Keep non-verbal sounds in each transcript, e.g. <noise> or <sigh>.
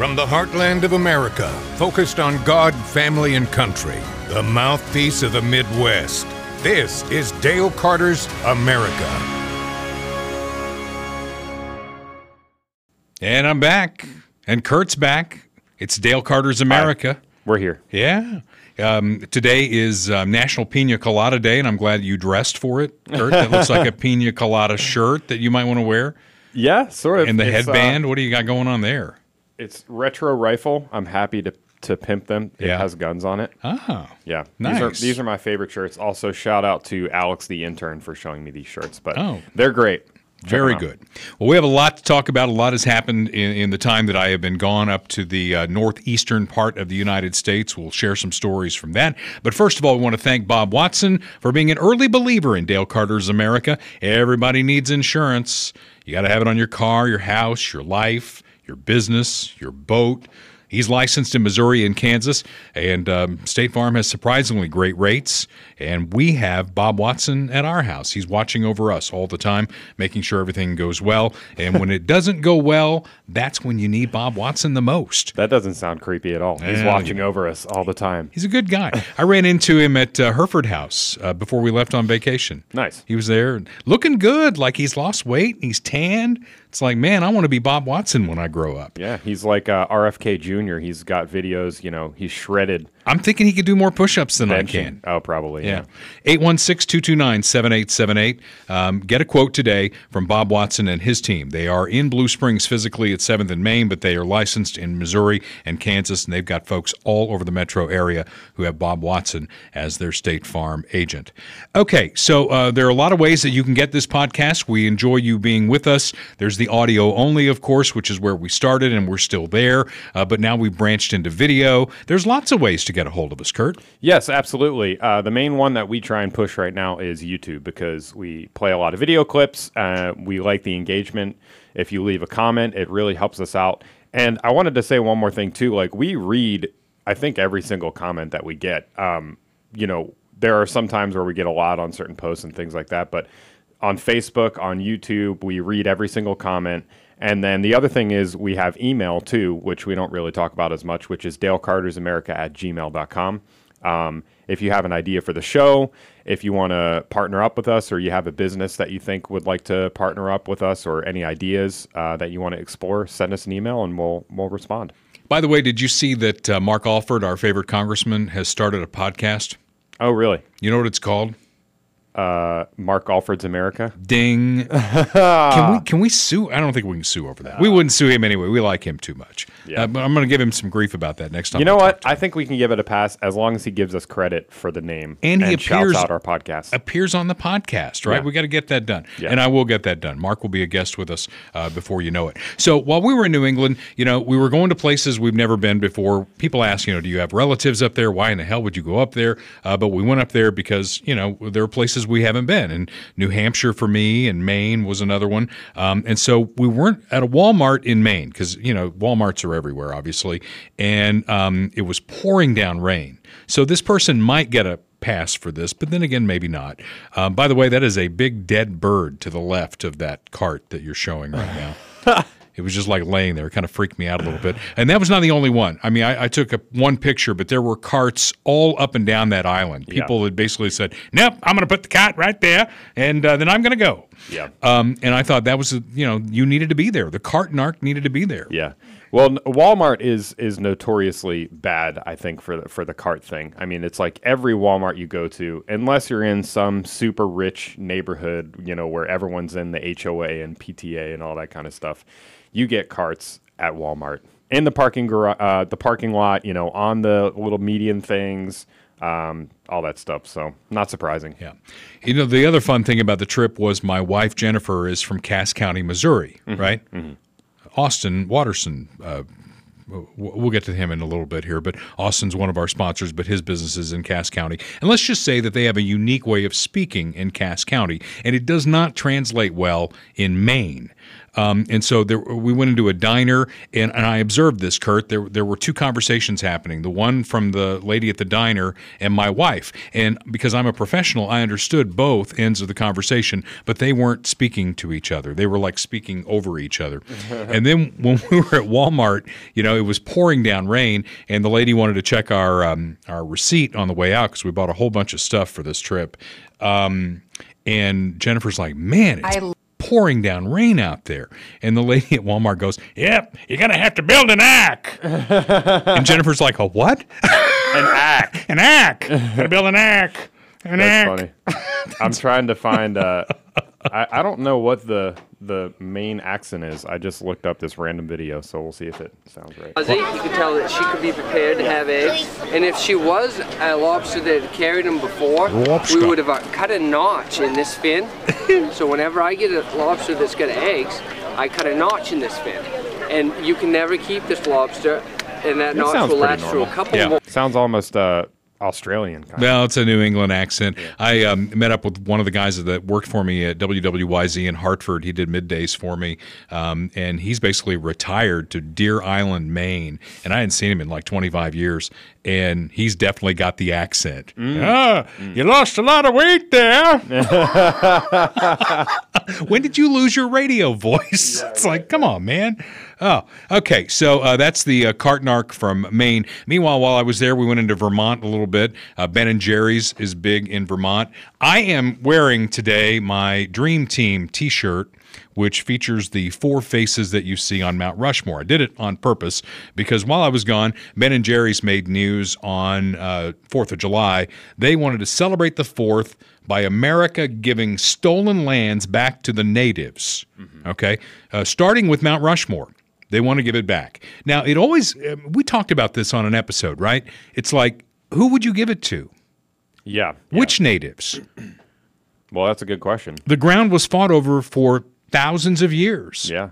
From the heartland of America, focused on God, family, and country, the mouthpiece of the Midwest. This is Dale Carter's America. And I'm back. And Kurt's back. It's Dale Carter's America. We're here. Yeah. Um, today is uh, National Pina Colada Day, and I'm glad you dressed for it, Kurt. That looks like a <laughs> pina colada shirt that you might want to wear. Yeah, sort of. And the It's, uh, headband. what do you got going on there? It's retro rifle. I'm happy to to pimp them. It Yeah. has guns on it. Oh, Yeah, these are Nice. these are my favorite shirts. Also, shout out to Alex the intern for showing me these shirts. But Oh. they're great. Very good. Well, we have a lot to talk about. A lot has happened in, in the time that I have been gone up to the uh, northeastern part of the United States. We'll share some stories from that. But first of all, we want to thank Bob Watson for being an early believer in Dale Carter's America. Everybody needs insurance. You got to have it on your car, your house, your life, your business, your boat. He's licensed in Missouri and Kansas, and um, State Farm has surprisingly great rates. And we have Bob Watson at our house. He's watching over us all the time, making sure everything goes well. And when it doesn't go well, that's when you need Bob Watson the most. That doesn't sound creepy at all. He's Yeah, watching over us all the time. He's a good guy. I ran into him at uh, Hereford House uh, before we left on vacation. Nice. He was there looking good, like he's lost weight, he's tanned. It's like, man, I want to be Bob Watson when I grow up. Yeah, he's like uh, RFK Jr. He's got videos. You know, he's shredded. I'm thinking he could do more push ups than I can. Oh, probably. Yeah. 816 229 7878. Um, Get a quote today from Bob Watson and his team. They are in Blue Springs physically at 7th and Main, but they are licensed in Missouri and Kansas, and they've got folks all over the metro area who have Bob Watson as their State Farm agent. Okay, so uh, there are a lot of ways that you can get this podcast. We enjoy you being with us. There's the audio only, of course, which is where we started, and we're still there, uh, but now we've branched into video. There's lots of ways to get a hold of us, Kurt. Yes, absolutely. Uh, the main one that we try and push right now is YouTube because we play a lot of video clips. Uh, we like the engagement. If you leave a comment, it really helps us out. And I wanted to say one more thing too. Like we read, I think every single comment that we get. Um, you know, there are some times where we get a lot on certain posts and things like that, but on Facebook, on YouTube, we read every single comment. And then the other thing is we have email too, which we don't really talk about as much, which is dalecartersamerica at gmail.com. Um, if you have an idea for the show, if you want to partner up with us, or you have a business that you think would like to partner up with us, or any ideas uh, that you want to explore, send us an email and we'll we'll respond. By the way, did you see that uh, Mark Alford, our favorite congressman, has started a podcast? Oh, really? You know what it's called? Uh, Mark Alford's America. Ding. <laughs> can we can we sue? I don't think we can sue over that. We wouldn't sue him anyway. We like him too much. Yeah. Uh, but I'm going to give him some grief about that next time. You know we what? I think we can give it a pass as long as he gives us credit for the name And he appears- shouts out our podcast. appears on the podcast, right? Yeah. We got to get that done. Yeah. And I will get that done. Mark will be a guest with us uh, before you know it. So while we were in New England, you know, we were going to places we've never been before. People ask, you know, do you have relatives up there? Why in the hell would you go up there? Uh, but we went up there because, you know, there are places we haven't been. And New Hampshire for me and Maine was another one. Um, and so we weren't at a Walmart in Maine because, you know, Walmarts are everywhere, obviously. And um, it was pouring down rain. So this person might get a pass for this, but then again, maybe not. Um, by the way, that is a big dead bird to the left of that cart that you're showing right now. <laughs> it was just like laying there. It kind of freaked me out a little bit. And that was not the only one. I mean, I, I took a, one picture, but there were carts all up and down that island. People had basically said, "Nope, I'm going to put the cart right there, and uh, then I'm going to go." Yeah. Um, and I thought that was, you know, you needed to be there. The cart and narc needed to be there. Yeah. Well, Walmart is is notoriously bad, I think, for the, for the cart thing. I mean, it's like every Walmart you go to, unless you're in some super rich neighborhood, you know, where everyone's in the HOA and PTA and all that kind of stuff, you get carts at Walmart in the parking garage, uh, the parking lot, you know, on the little median things, um, all that stuff. So not surprising. Yeah. You know, the other fun thing about the trip was my wife, Jennifer, is from Cass County, Missouri, right? Austin Watterson. Uh, we'll get to him in a little bit here, but Austin's one of our sponsors, but his business is in Cass County. And let's just say that they have a unique way of speaking in Cass County, and it does not translate well in Maine. Um, and so there, we went into a diner, and, and I observed this, Kurt. There, there were two conversations happening the one from the lady at the diner and my wife. And because I'm a professional, I understood both ends of the conversation, but they weren't speaking to each other. They were like speaking over each other. <laughs> and then when we were at Walmart, you know, it was pouring down rain, and the lady wanted to check our um, our receipt on the way out because we bought a whole bunch of stuff for this trip. Um, and Jennifer's like, "Man, it's I- pouring down rain out there." And the lady at Walmart goes, "Yep, you're gonna have to build an ack." <laughs> and Jennifer's like, "A what? An ack. <laughs> an ack? Gotta build an ack." An That's ack. funny. <laughs> I'm trying to find. Uh, I, I don't know what the the Maine accent is. I just looked up this random video, so we'll see if it sounds right. Ozzy, you could tell that she could be prepared to have eggs. And if she was a lobster that had carried them before, Lobster. we would have uh, cut a notch in this fin. <laughs> so whenever I get a lobster that's got eggs, I cut a notch in this fin. And you can never keep this lobster, and that It notch sounds will pretty last through a normal. couple Yeah. more. Sounds almost uh, Australian kind. Well, it's a New England accent. I um, met up with one of the guys that worked for me at WWYZ in Hartford. He did middays for me, um, and he's basically retired to Deer Island, Maine. And I hadn't seen him in like 25 years, and he's definitely got the accent. Ah, you lost a lot of weight there. <laughs> when did you lose your radio voice? it's like, come on, man. Oh, okay. So uh, that's the uh, Cartnark from Maine. Meanwhile, while I was there, we went into Vermont a little bit. Uh, ben and Jerry's is big in Vermont. I am wearing today my Dream Team T-shirt, which features the four faces that you see on Mount Rushmore. I did it on purpose because while I was gone, Ben and Jerry's made news on uh, Fourth of July. They wanted to celebrate the Fourth by America giving stolen lands back to the natives. Okay, uh, starting with Mount Rushmore. They want to give it back. Now, it always, uh, we talked about this on an episode, right? It's like, who would you give it to? Yeah. yeah. Which natives? Well, that's a good question. The ground was fought over for thousands of years. Yeah.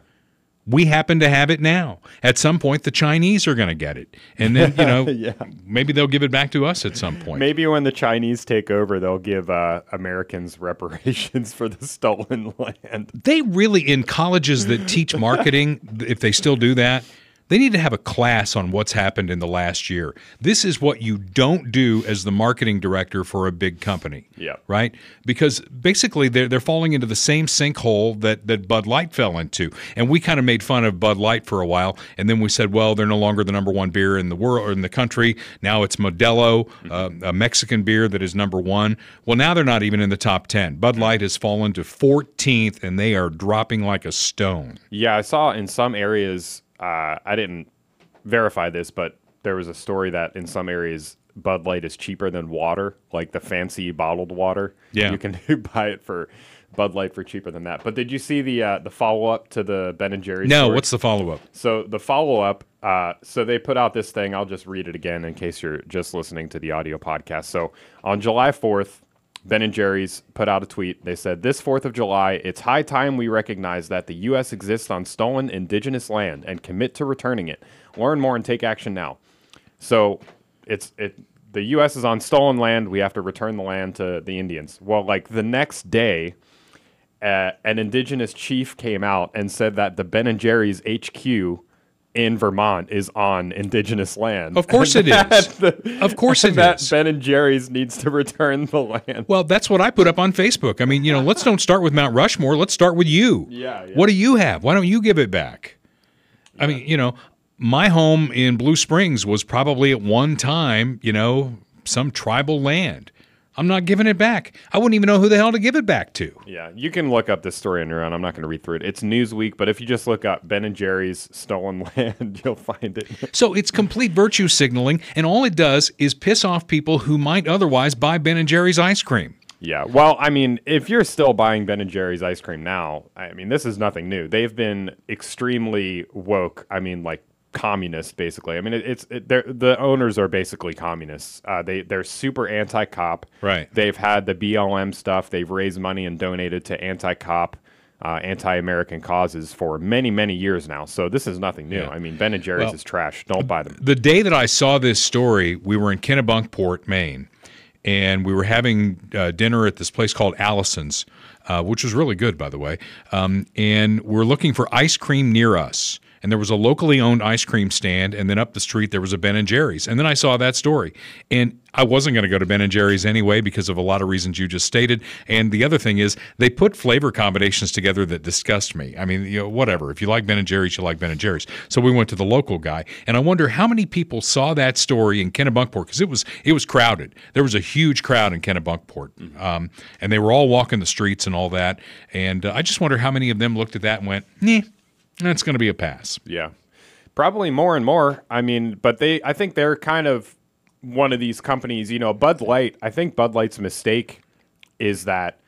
We happen to have it now. At some point, the Chinese are going to get it. And then, you know, <laughs> Yeah. maybe they'll give it back to us at some point. Maybe when the Chinese take over, they'll give uh, Americans reparations <laughs> for the stolen land. they really in colleges that teach <laughs> marketing if they still do that they need to have a class on what's happened in the last year. This is what you don't do as the marketing director for a big company Yeah. right? Because basically they're, they're falling into the same sinkhole that, that bud light fell into. And we kind of made fun of bud light for a while and then we said well they're no longer the number one beer in the world or in the country. Now it's modelo uh, a mexican beer that is number one. Well now they're not even in the top 10 bud light has fallen to 14th and they are dropping like a stone. Yeah, I saw in some areas. Uh, I didn't verify this, but there was a story that in some areas Bud Light is cheaper than water, like the fancy bottled water. Yeah. you can <laughs> buy it for Bud Light for cheaper than that. But did you see the uh, the follow up to the Ben and Jerry's? no story? what's the follow-up So the follow up, uh, so they put out this thing. I'll just read it again in case you're just listening to the audio podcast. So on July 4th, Ben and Jerry's put out a tweet. They said, This 4th of July, it's high time we recognize that the U.S. exists on stolen indigenous land and commit to returning it. Learn more and take action now. So it's it. The U.S. is on stolen land. We have to return the land to the Indians. Well, like the next day, uh, an indigenous chief came out and said that the Ben and Jerry's HQ in Vermont is on indigenous land. Of course <laughs> it is. Of course it <laughs> that is. Ben and Jerry's needs to return the land. Well, that's what I put up on Facebook. I mean, you know, let's don't start with Mount Rushmore. Let's start with you. Yeah, yeah. What do you have? Why don't you give it back? I mean, you know, my home in Blue Springs was probably at one time, you know, some tribal land. I'm not giving it back. I wouldn't even know who the hell to give it back to. Yeah, you can look up this story on your own. I'm not going to read through it. It's Newsweek, but if you just look up Ben and Jerry's stolen <laughs> land, you'll find it. So it's complete virtue signaling, and all it does is piss off people who might otherwise buy Ben and Jerry's ice cream. Yeah. Well, I mean, if you're still buying Ben and Jerry's ice cream now, I mean, this is nothing new. They've been extremely woke. I mean, like communist, basically. I mean, it, it's it, they're, the owners are basically communists. Uh, they they're super anti-cop. Right. They've had the BLM stuff. They've raised money and donated to anti-cop. Uh, anti-American causes for many, many years now. So this is nothing new. Yeah. I mean, Ben and Jerry's Well, is trash. Don't buy them. the day that I saw this story, we were in Kennebunkport, Maine, and we were having uh, dinner at this place called Allison's. uh, which was really good, by the way. Um, and we're looking for ice cream near us and there was a locally owned ice cream stand and then up the street there was a ben and jerry's. And then i saw that story. And i wasn't going to go to ben and jerry's anyway because of a lot of reasons you just stated. And the other thing is they put flavor combinations together that disgust me. I mean you know whatever. If you like ben and jerry's you like ben and jerry's. So we went to the local guy and i wonder how many people saw that story in kennebunkport because it was it was crowded. There was a huge crowd in kennebunkport. Um, and they were all walking the streets and all that. And uh, i just wonder how many of them looked at that and went nah that's going to be a pass. Yeah. Probably more and more. I mean, but they I think they're kind of one of these companies, you know, Bud Light, I think Bud Light's mistake is that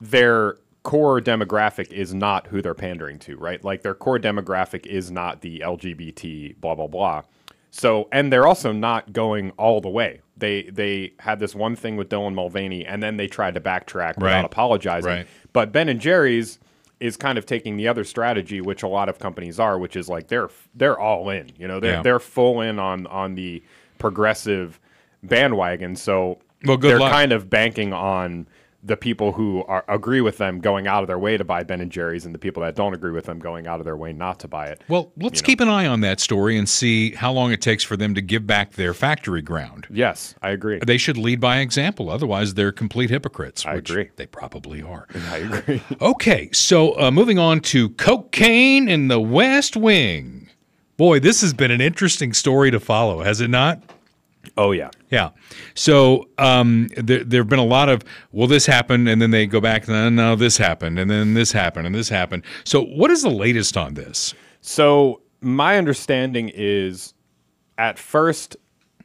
their core demographic is not who they're pandering to, right? Like their core demographic is not the LGBT blah blah blah. So, and they're also not going all the way. They they had this one thing with Dylan Mulvaney, and then they tried to backtrack without Right. apologizing. Right. But Ben and Jerry's is kind of taking the other strategy, which a lot of companies are, which is like they're they're all in. You know, they're Yeah. they're full in on on the progressive bandwagon. So Well, they're luck. kind of banking on the people who are, agree with them going out of their way to buy Ben and Jerry's, and the people that don't agree with them going out of their way not to buy it. Well, let's keep an eye on that story and see how long it takes for them to give back their factory ground. Yes, I agree. They should lead by example. Otherwise, they're complete hypocrites. I which agree. They probably are. <laughs> I agree. <laughs> Okay, so uh, moving on to cocaine in the West Wing. Boy, this has been an interesting story to follow, has it not? oh yeah. Yeah. So um, there have been a lot of well, this happened, and then they go back. No, no, this happened, and then this happened, and this happened. So what is the latest on this? So my understanding is, at first,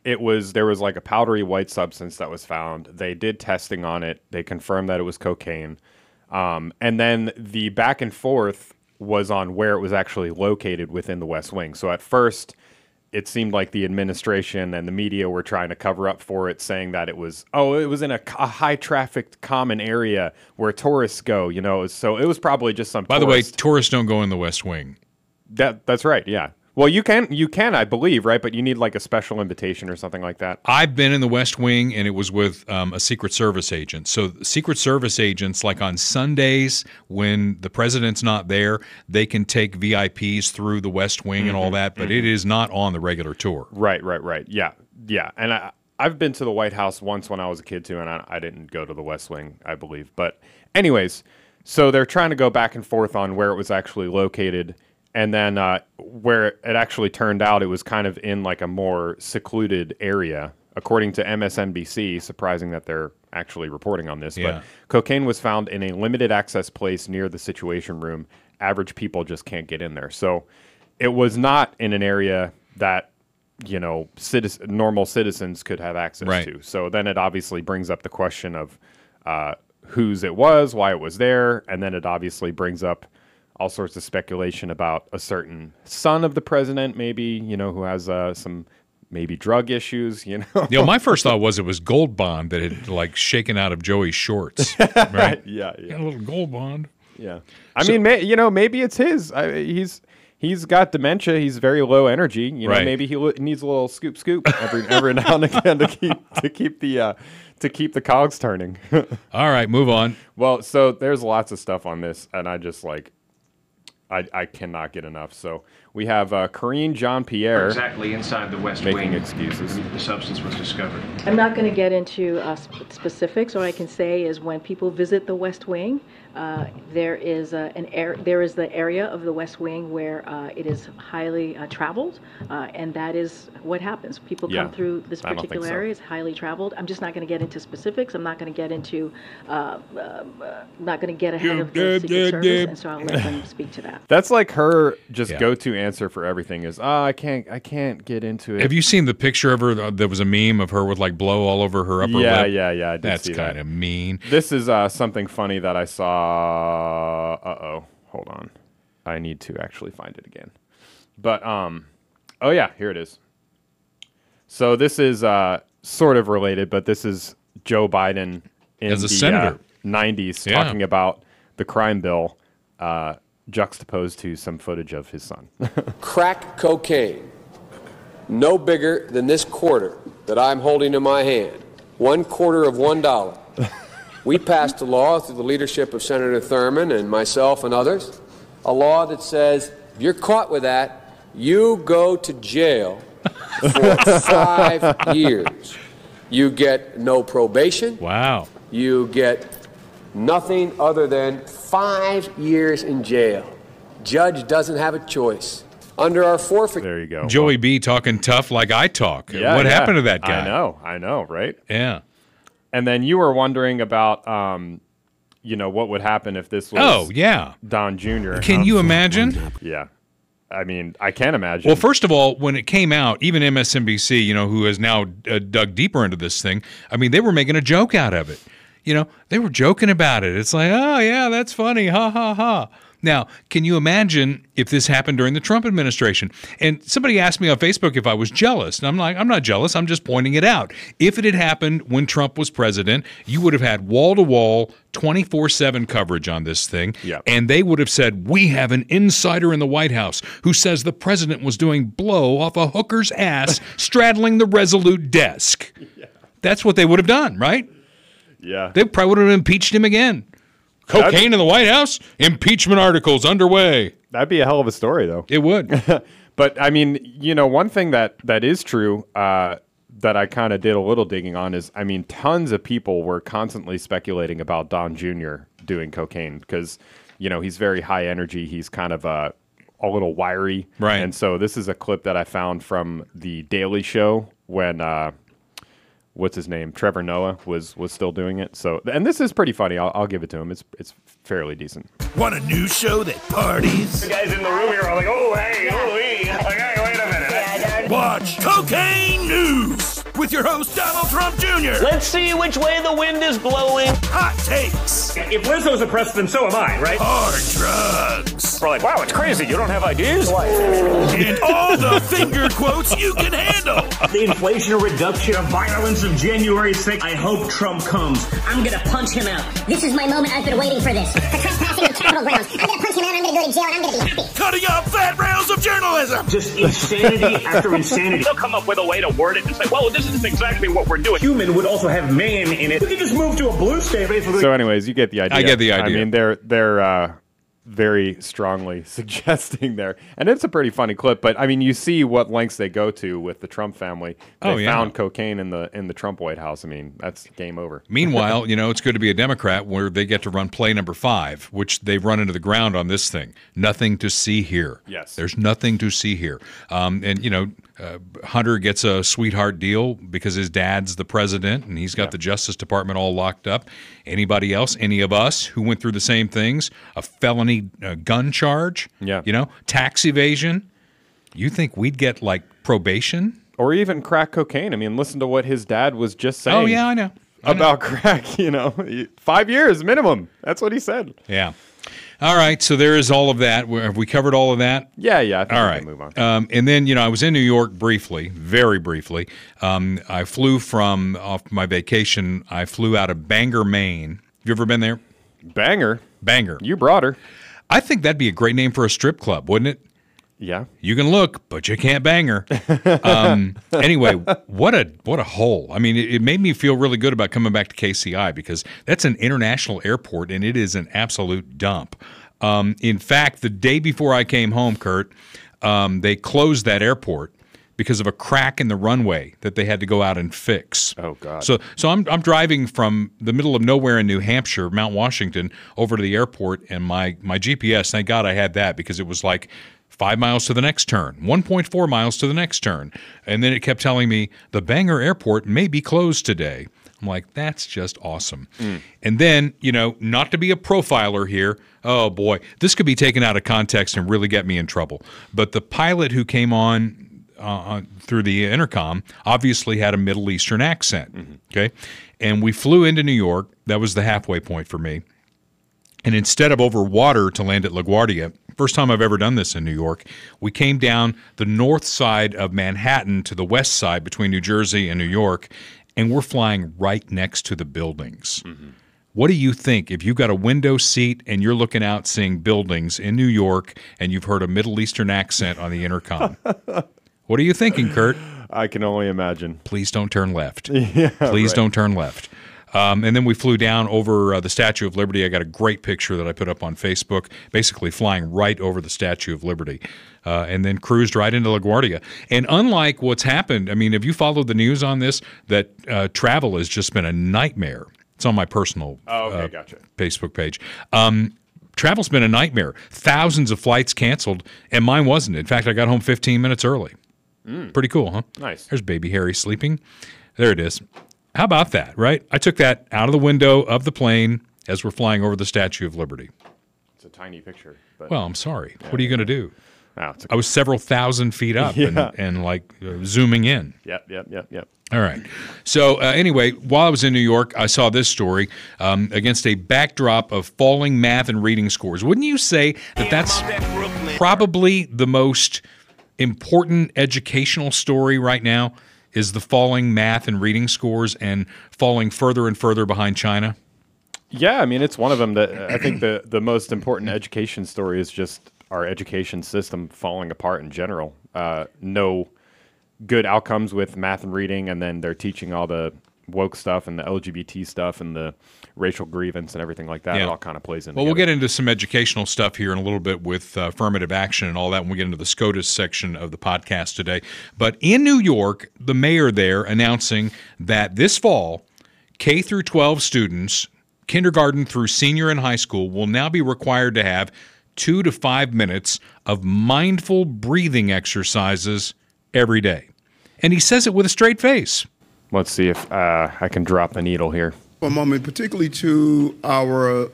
it was there was like a powdery white substance that was found. They did testing on it. They confirmed that it was cocaine, um, and then the back and forth was on where it was actually located within the West Wing. So at first. It seemed like the administration and the media were trying to cover up for it, saying that it was, oh, it was in a, a high trafficked common area where tourists go, you know. So it was probably just some. By the way, tourists don't go in the West Wing. that that's right. Yeah. Well, you can you can I believe right, but you need like a special invitation or something like that. I've been in the West Wing, and it was with um, a Secret Service agent. So, Secret Service agents, like on Sundays when the president's not there, they can take VIPs through the West Wing and all that, but it is not on the regular tour. Right, right, right. Yeah, yeah. And I I've been to the White House once when I was a kid too, and I, I didn't go to the West Wing, I believe. But anyways, so they're trying to go back and forth on where it was actually located, and then uh, where it actually turned out it was kind of in like a more secluded area. According to MSNBC, surprising that they're actually reporting on this, Yeah. but cocaine was found in a limited access place near the Situation Room. Average people just can't get in there. So it was not in an area that you know citizen, normal citizens could have access Right. to. So then it obviously brings up the question of uh, whose it was, why it was there, and then it obviously brings up all sorts of speculation about a certain son of the president, maybe you know, who has uh, some maybe drug issues. You know, You know, my <laughs> first thought was it was Gold Bond that had like shaken out of Joey's shorts, <laughs> right? yeah, yeah. Got a little Gold Bond. Yeah, I mean, may, you know, maybe it's his. I, he's he's got dementia. He's very low energy. You know, Right. maybe he li- needs a little scoop scoop every every <laughs> now and again to keep to keep the uh, to keep the cogs turning. All right, move on. well, so there's lots of stuff on this, and I just like. I, I cannot get enough. So we have uh, Karine Jean Pierre exactly inside the West making Wing. excuses. The substance was discovered. I'm not going to get into uh, specifics. All I can say is when people visit the West Wing, uh, there is uh, an air, there is the area of the West Wing where uh, it is highly uh, traveled, uh, and that is what happens. People Yeah, come through this I don't particular so. area. It's highly traveled. I'm just not going to get into specifics. I'm not going to get into, uh, um, uh, not going to get ahead of the Secret Service, and so I'll let them speak to that. That's like her just Yeah. go-to answer for everything is, oh, I can't, I can't get into it. Have you seen the picture of her? There was a meme of her with like blow all over her upper yeah, lip. yeah, yeah. yeah. That's kind of mean. This is uh, something funny that I saw. Uh oh, hold on. I need to actually find it again. But um, oh yeah, here it is. So this is uh, sort of related, but this is Joe Biden in As a the senator. Uh, 90s Yeah. talking about the crime bill, uh, juxtaposed to some footage of his son. <laughs> crack cocaine, no bigger than this quarter that I'm holding in my hand. One quarter of one dollar. We passed a law through the leadership of Senator Thurmond and myself and others, a law that says if you're caught with that, you go to jail for five <laughs> years. You get no probation. Wow. You get nothing other than five years in jail. Judge doesn't have a choice. Under our forfeit. There you go. Joey B talking tough like I talk. Yeah, what yeah. happened to that guy? I know, I know, right? Yeah. And then you were wondering about, um, you know, what would happen if this was Oh, yeah. Don Jr. Can you imagine? Yeah. I mean, I can't imagine. Well, first of all, when it came out, even MSNBC, you know, who has now uh, dug deeper into this thing, I mean, they were making a joke out of it. You know, they were joking about it. It's like, oh, yeah, that's funny. Ha, ha, ha. Now, can you imagine if this happened during the Trump administration? And somebody asked me on Facebook if I was jealous. And I'm like, I'm not jealous. I'm just pointing it out. If it had happened when Trump was president, you would have had wall to wall, 24 7 coverage on this thing. Yeah. And they would have said, We have an insider in the White House who says the president was doing blow off a hooker's ass <laughs> straddling the Resolute desk. Yeah. That's what they would have done, right? yeah. They probably would have impeached him again. Cocaine in the White House? Impeachment articles underway. That'd be a hell of a story, though. It would. <laughs> But I mean, you know, one thing that that is true uh, that I kind of did a little digging on is, I mean, tons of people were constantly speculating about Don Jr. doing cocaine because, you know, he's very high energy. He's kind of a a little wiry, Right. And so this is a clip that I found from the Daily Show when. Uh, What's his name? Trevor Noah was was still doing it. So, and this is pretty funny. I'll, I'll give it to him. It's it's fairly decent. Want a new show that parties? guys in the room here are like, oh, hey, oh, hey. Like, hey, wait a minute. Watch Cocaine News with your host Donald Trump Jr. Let's see which way the wind is blowing. Hot takes, If Lizzo's oppressed, then so am I, right? hard drugs, We're like, wow, it's crazy. You don't have ideas? and all the finger quotes you can handle. The Inflation Reduction of Violence of January 6th. I hope Trump comes. I'm gonna punch him out. This is my moment. I've been waiting for this. For trespassing on Capitol grounds. I'm gonna punch him out. I'm gonna go to jail. and I'm gonna be happy. Cutting off fat rails of journalism. Just insanity after insanity. They'll come up with a way to word it and say, well, this isn't exactly what we're doing. Human would also have man in it. We could just move to a blue state, basically. So, anyways, you get the idea. I get the idea. I mean, they're they're uh, very strongly <laughs> suggesting there, and it's a pretty funny clip. But I mean, you see what lengths they go to with the Trump family. They Oh, yeah. found cocaine in the in the Trump White House. I mean, that's game over. <laughs> Meanwhile, you know, it's good to be a Democrat where they get to run play number five, which they've run into the ground on this thing. Nothing to see here. Yes. There's nothing to see here. Um, and, you know, uh, Hunter gets a sweetheart deal because his dad's the president and he's got the Justice Department all locked up. Anybody else, any of us who went through the same things, a felony uh, gun charge, Yeah. you know, tax evasion, you think we'd get like probation? Or even crack cocaine. I mean, listen to what his dad was just saying. Oh, yeah, I know. I know. About <laughs> crack, you know, five years minimum. That's what he said. Yeah. All right. So there is all of that. Have we covered all of that? Yeah, yeah. I think All we can move on. Um, and then, you know, I was in New York briefly, very briefly. Um, I flew from off my vacation. I flew out of Bangor, Maine. Have you ever been there? Banger. Bangor. You brought her. I think that'd be a great name for a strip club, wouldn't it? Yeah. You can look, but you can't bang her. Um, <laughs> anyway, what a what a hole! I mean, it, it made me feel really good about coming back to KCI because that's an international airport and it is an absolute dump. Um, in fact, the day before I came home, Kurt, um, they closed that airport because of a crack in the runway that they had to go out and fix. Oh, God. So so I'm I'm driving from the middle of nowhere in New Hampshire, Mount Washington, over to the airport, and my my GPS. Thank God I had that because it was like five miles to the next turn, 1.4 miles to the next turn, and then it kept telling me the Bangor Airport may be closed today. I'm like, that's just awesome. Mm. And then, you know, not to be a profiler here. Oh boy, this could be taken out of context and really get me in trouble. But the pilot who came on uh, on- through the intercom obviously had a Middle Eastern accent. Mm-hmm. Okay. And we flew into New York. That was the halfway point for me. And instead of over water to land at LaGuardia, first time I've ever done this in New York, we came down the north side of Manhattan to the west side between New Jersey and New York, and we're flying right next to the buildings. Mm-hmm. What do you think if you've got a window seat and you're looking out seeing buildings in New York and you've heard a Middle Eastern accent on the intercom? <laughs> what are you thinking, Kurt? I can only imagine. Please don't turn left. <laughs> yeah, Please don't turn left. Um, and then we flew down over uh, the Statue of Liberty. I got a great picture that I put up on Facebook, basically flying right over the Statue of Liberty, uh, and then cruised right into LaGuardia. And unlike what's happened, I mean, have you followed the news on this? That uh, travel has just been a nightmare. It's on my personal Oh, okay, uh, gotcha. Facebook page. Um, travel's been a nightmare. Thousands of flights canceled, and mine wasn't. In fact, I got home 15 minutes early. Mm. Pretty cool, huh? Nice. There's baby Harry sleeping. There it is. How about that, right? I took that out of the window of the plane as we're flying over the Statue of Liberty. It's a tiny picture. But Well, I'm sorry. What are you going to do? Oh, it's I was several thousand feet up Yeah. and, and like uh, zooming in. Yep, yep, yep, yep. All right. So, uh, anyway, while I was in New York, I saw this story um, against a backdrop of falling math and reading scores. Wouldn't you say that that's probably the most important educational story right now? Is the falling math and reading scores and falling further and further behind China? Yeah, I mean it's one of them that I think the the most important education story is just our education system falling apart in general. Uh, no good outcomes with math and reading, and then they're teaching all the woke stuff and the LGBT stuff and the racial grievance and everything like that. It all kind of plays in. Well, we'll get into some educational stuff here in a little bit with uh, affirmative action and all that when we get into the SCOTUS section of the podcast today. But in New York, the mayor there announcing that this fall, K through 12 students, kindergarten through senior in high school, will now be required to have two to five minutes of mindful breathing exercises every day. And he says it with a straight face. Let's see if uh, I can drop the needle here. for a moment, particularly to our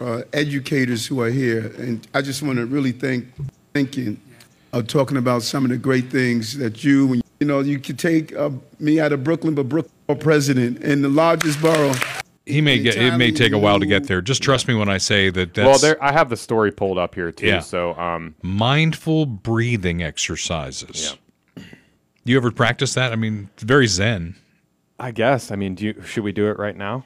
uh, educators who are here. And I just want to really thank thinking of talking about some of the great things that you, you know, you could take uh, me out of Brooklyn, but Brooklyn for president in the largest borough. He may get it may take a while to get there. Just trust me when I say that that's well, there I have the story pulled up here too. Yeah. So um, mindful breathing exercises. Yeah. You ever practice that? I mean, it's very zen. I guess. I mean, do you, should we do it right now?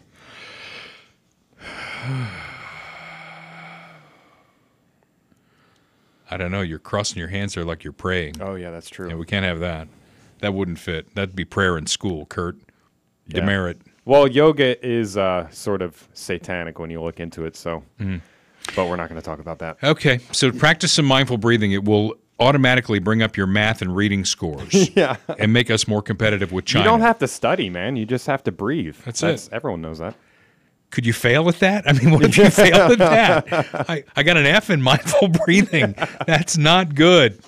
I don't know. You're crossing your hands there like you're praying. Oh yeah, that's true. Yeah, we can't have that. That wouldn't fit. That'd be prayer in school, Kurt. Yeah. Demerit. Well, yoga is uh, sort of satanic when you look into it. So, Mhm. but we're not going to talk about that. Okay, so practice some mindful breathing. It will automatically bring up your math and reading scores. <laughs> Yeah. and make us more competitive with China. You don't have to study, man. You just have to breathe. That's it. Everyone knows that. Could you fail at that? I mean, what if you <laughs> fail at that? I, I got an F in mindful <laughs> breathing. That's not good.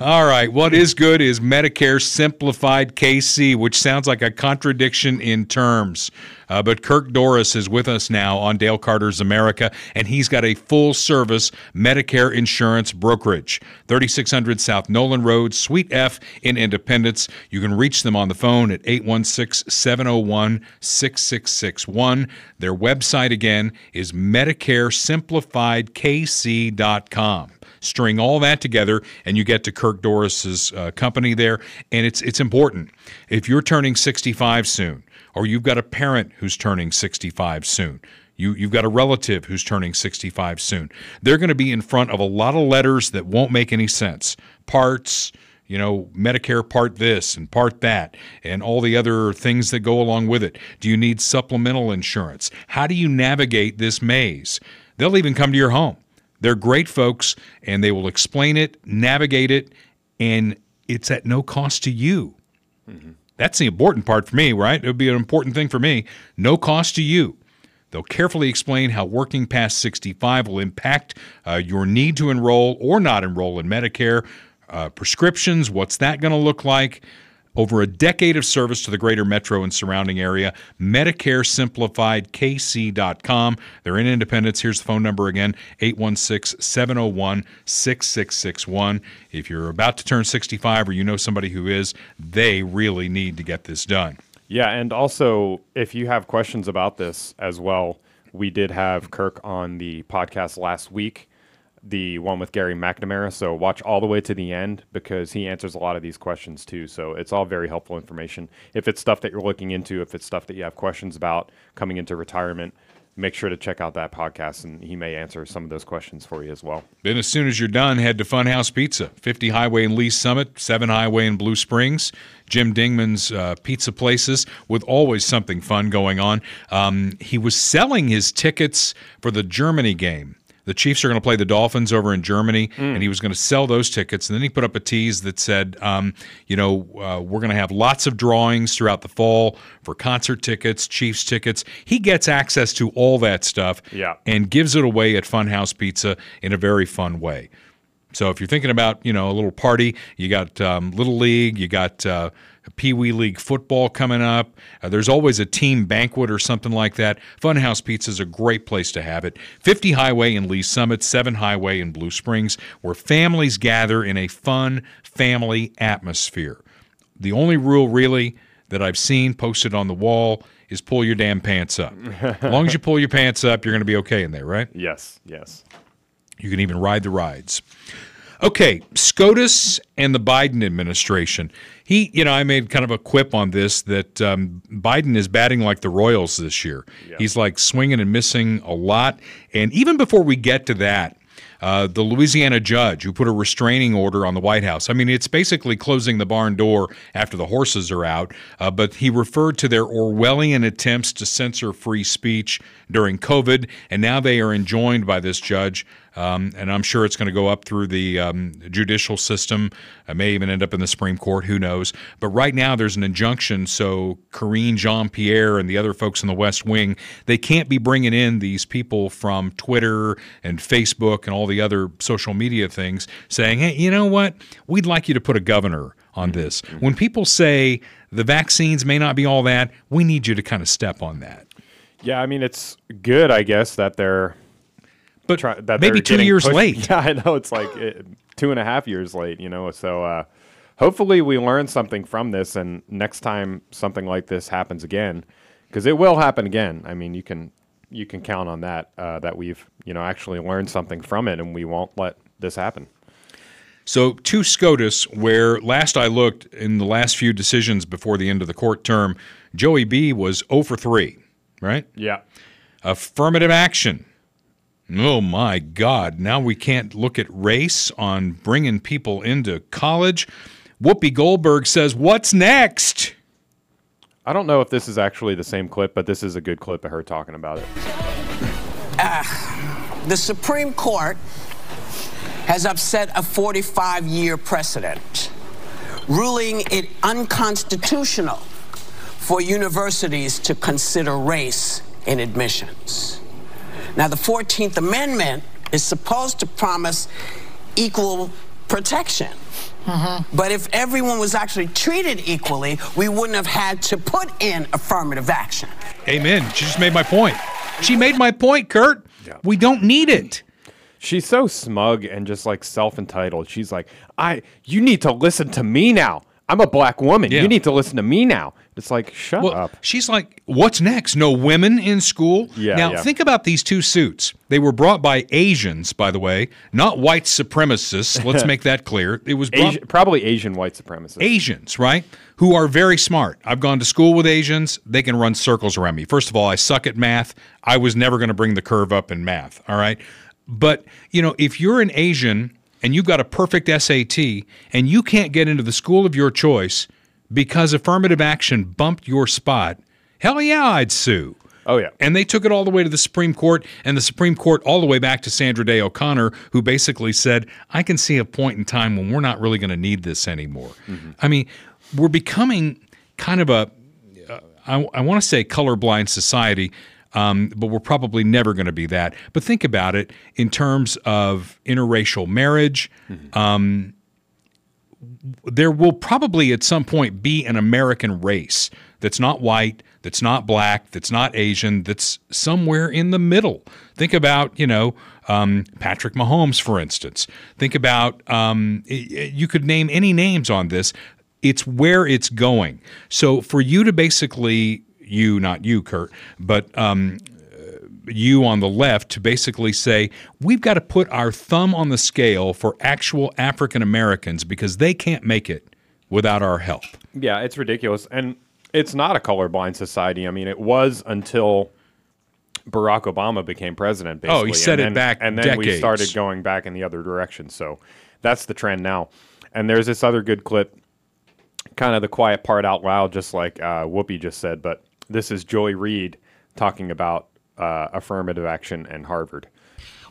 All right. What is good is Medicare Simplified KC, which sounds like a contradiction in terms. Uh, but Kirk Doris is with us now on Dale Carter's America, and he's got a full service Medicare insurance brokerage. 3600 South Noland Road, Suite F in Independence. You can reach them on the phone at 816 701 6661. Their website again is MedicareSimplifiedKC.com. String all that together, and you get to Kirk Doris's uh, company there. And it's it's important. If you're turning 65 soon, or you've got a parent who's turning 65 soon, you, you've got a relative who's turning 65 soon, they're going to be in front of a lot of letters that won't make any sense. Parts, you know, Medicare part this and part that, and all the other things that go along with it. Do you need supplemental insurance? How do you navigate this maze? They'll even come to your home. They're great folks, and they will explain it, navigate it, and it's at no cost to you. Mm-hmm. That's the important part for me, right? It would be an important thing for me. No cost to you. They'll carefully explain how working past 65 will impact uh, your need to enroll or not enroll in Medicare, uh, prescriptions, what's that going to look like? Over a decade of service to the greater metro and surrounding area, MedicareSimplifiedKC.com. They're in Independence. Here's the phone number again 816 701 6661. If you're about to turn 65 or you know somebody who is, they really need to get this done. Yeah, and also if you have questions about this as well, we did have Kirk on the podcast last week, the one with Gary McNamara. So watch all the way to the end because he answers a lot of these questions too. So it's all very helpful information. If it's stuff that you're looking into, if it's stuff that you have questions about coming into retirement, make sure to check out that podcast, and he may answer some of those questions for you as well. Then, as soon as you're done, head to Funhouse Pizza, 50 Highway in Lee's Summit, 7 Highway in Blue Springs. Jim Dingman's uh, pizza places with always something fun going on. Um, he was selling his tickets for the Germany game. The Chiefs are going to play the Dolphins over in Germany, and he was going to sell those tickets. And then he put up a tease that said, um, you know, uh, we're going to have lots of drawings throughout the fall for concert tickets, Chiefs tickets. He gets access to all that stuff Yeah. and gives it away at Funhouse Pizza in a very fun way. So if you're thinking about you know a little party, you got um, little league, you got uh, Pee Wee League football coming up. Uh, there's always a team banquet or something like that. Funhouse Pizza is a great place to have it. 50 Highway in Lee's Summit, 7 Highway in Blue Springs, where families gather in a fun family atmosphere. The only rule really that I've seen posted on the wall is pull your damn pants up. as long as you pull your pants up, you're going to be okay in there, right? <laughs> Yes, yes. You can even ride the rides. Okay, SCOTUS and the Biden administration. He, you know, I made kind of a quip on this that um, Biden is batting like the Royals this year. He's like swinging and missing a lot. And even before we get to that, uh, the Louisiana judge who put a restraining order on the White House. I mean, it's basically closing the barn door after the horses are out, uh, but he referred to their Orwellian attempts to censor free speech during COVID, and now they are enjoined by this judge. Um, and I'm sure it's going to go up through the um, judicial system. It may even end up in the Supreme Court. Who knows? But right now, there's an injunction. So Karine Jean Pierre and the other folks in the West Wing, they can't be bringing in these people from Twitter and Facebook and all the other social media things saying, hey, you know what? We'd like you to put a governor on this. When people say the vaccines may not be all that, we need you to kind of step on that. Yeah, I mean it's good, I guess, that they're but try, that maybe two years pushed- late. <laughs> Yeah, I know it's like uh, two and a half years late. You know, so uh, hopefully we learn something from this, and next time something like this happens again, because it will happen again. I mean, you can you can count on that uh, that we've you know actually learned something from it, and we won't let this happen. So to SCOTUS, where last I looked in the last few decisions before the end of the court term, Joey B was 0 for 3, right? Yeah. Affirmative action. Oh my God. Now we can't look at race on bringing people into college. Whoopi Goldberg says, What's next? I don't know if this is actually the same clip, but this is a good clip of her talking about it. Ah, the Supreme Court has upset a 45 year precedent, ruling it unconstitutional for universities to consider race in admissions. Now, the 14th Amendment is supposed to promise equal protection. Mm-hmm. But if everyone was actually treated equally, we wouldn't have had to put in affirmative action. Amen. She just made my point. She made my point, Kurt. We don't need it. She's so smug and just like self-entitled. She's like, "I you need to listen to me now. I'm a black woman. Yeah. You need to listen to me now." It's like, "Shut Well, up." she's like, "What's next? No women in school?" Yeah, Now yeah. think about these two suits. They were brought by Asians, by the way, not white supremacists. Let's make that clear. It was Asi- probably Asian white supremacists. Asians, right? Who are very smart. I've gone to school with Asians. They can run circles around me. First of all, I suck at math. I was never going to bring the curve up in math. All right. But, you know, if you're an Asian and you've got a perfect SAT and you can't get into the school of your choice because affirmative action bumped your spot, hell yeah, I'd sue. Oh yeah. And they took it all the way to the Supreme Court, and the Supreme Court all the way back to Sandra Day O'Connor, who basically said, I can see a point in time when we're not really going to need this anymore. I mean, we're becoming kind of a, uh, I, I want to say colorblind society, um, but we're probably never going to be that. But think about it in terms of interracial marriage. Um, there will probably at some point be an American race that's not white, that's not black, that's not Asian, that's somewhere in the middle. Think about, you know, um, Patrick Mahomes, for instance. Think about, um, you could name any names on this. It's where it's going. So for you to basically, you, not you, Kurt, but um, you on the left to basically say we've got to put our thumb on the scale for actual African Americans because they can't make it without our help. Yeah, it's ridiculous. And it's not a colorblind society. I mean, it was until Barack Obama became president. Oh, he set and it then, back and then we started going back in the other direction. So that's the trend now. And there's this other good clip, kind of the quiet part out loud, just like uh, Whoopi just said. But this is Joy Reid talking about uh, affirmative action and Harvard.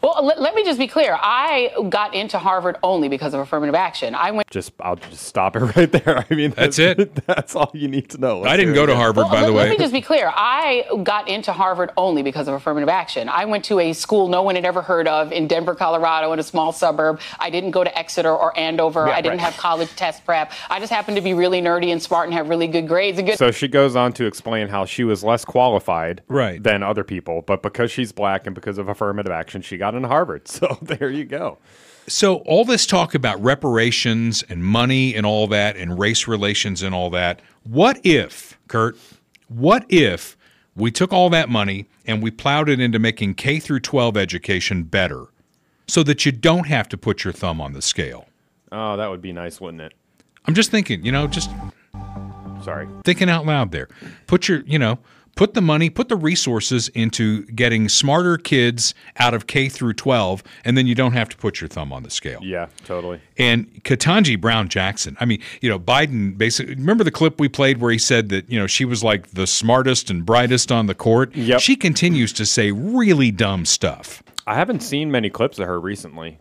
Well, let, let me just be clear. I got into Harvard only because of affirmative action. I went. Just I'll just stop it <laughs> right there. I mean, That's it. <laughs> That's all you need to know. I Let's didn't go to again. Harvard, by let, the way. let me just be clear. I got into Harvard only because of affirmative action. I went to a school no one had ever heard of in Denver, Colorado, in a small suburb. I didn't go to Exeter or Andover. Yeah, I didn't right. have college test prep. I just happened to be really nerdy and smart and have really good grades. And good. So she goes on to explain how she was less qualified Right. than other people, but because she's black and because of affirmative action, she got into Harvard. <laughs> So there you go. So all this talk about reparations and money and all that and race relations and all that, what if, Kurt, what if we took all that money and we plowed it into making K through 12 education better so that you don't have to put your thumb on the scale? Oh, that would be nice, wouldn't it? I'm just thinking, you know, just Sorry. thinking out loud there. Put your, you know, put the money, put the resources into getting smarter kids out of K through 12 and then you don't have to put your thumb on the scale. Yeah, totally. And Ketanji Brown Jackson, I mean, you know, Biden basically, remember the clip we played where he said that, you know, she was like the smartest and brightest on the court? Yep. She continues to say really dumb stuff. I haven't seen many clips of her recently.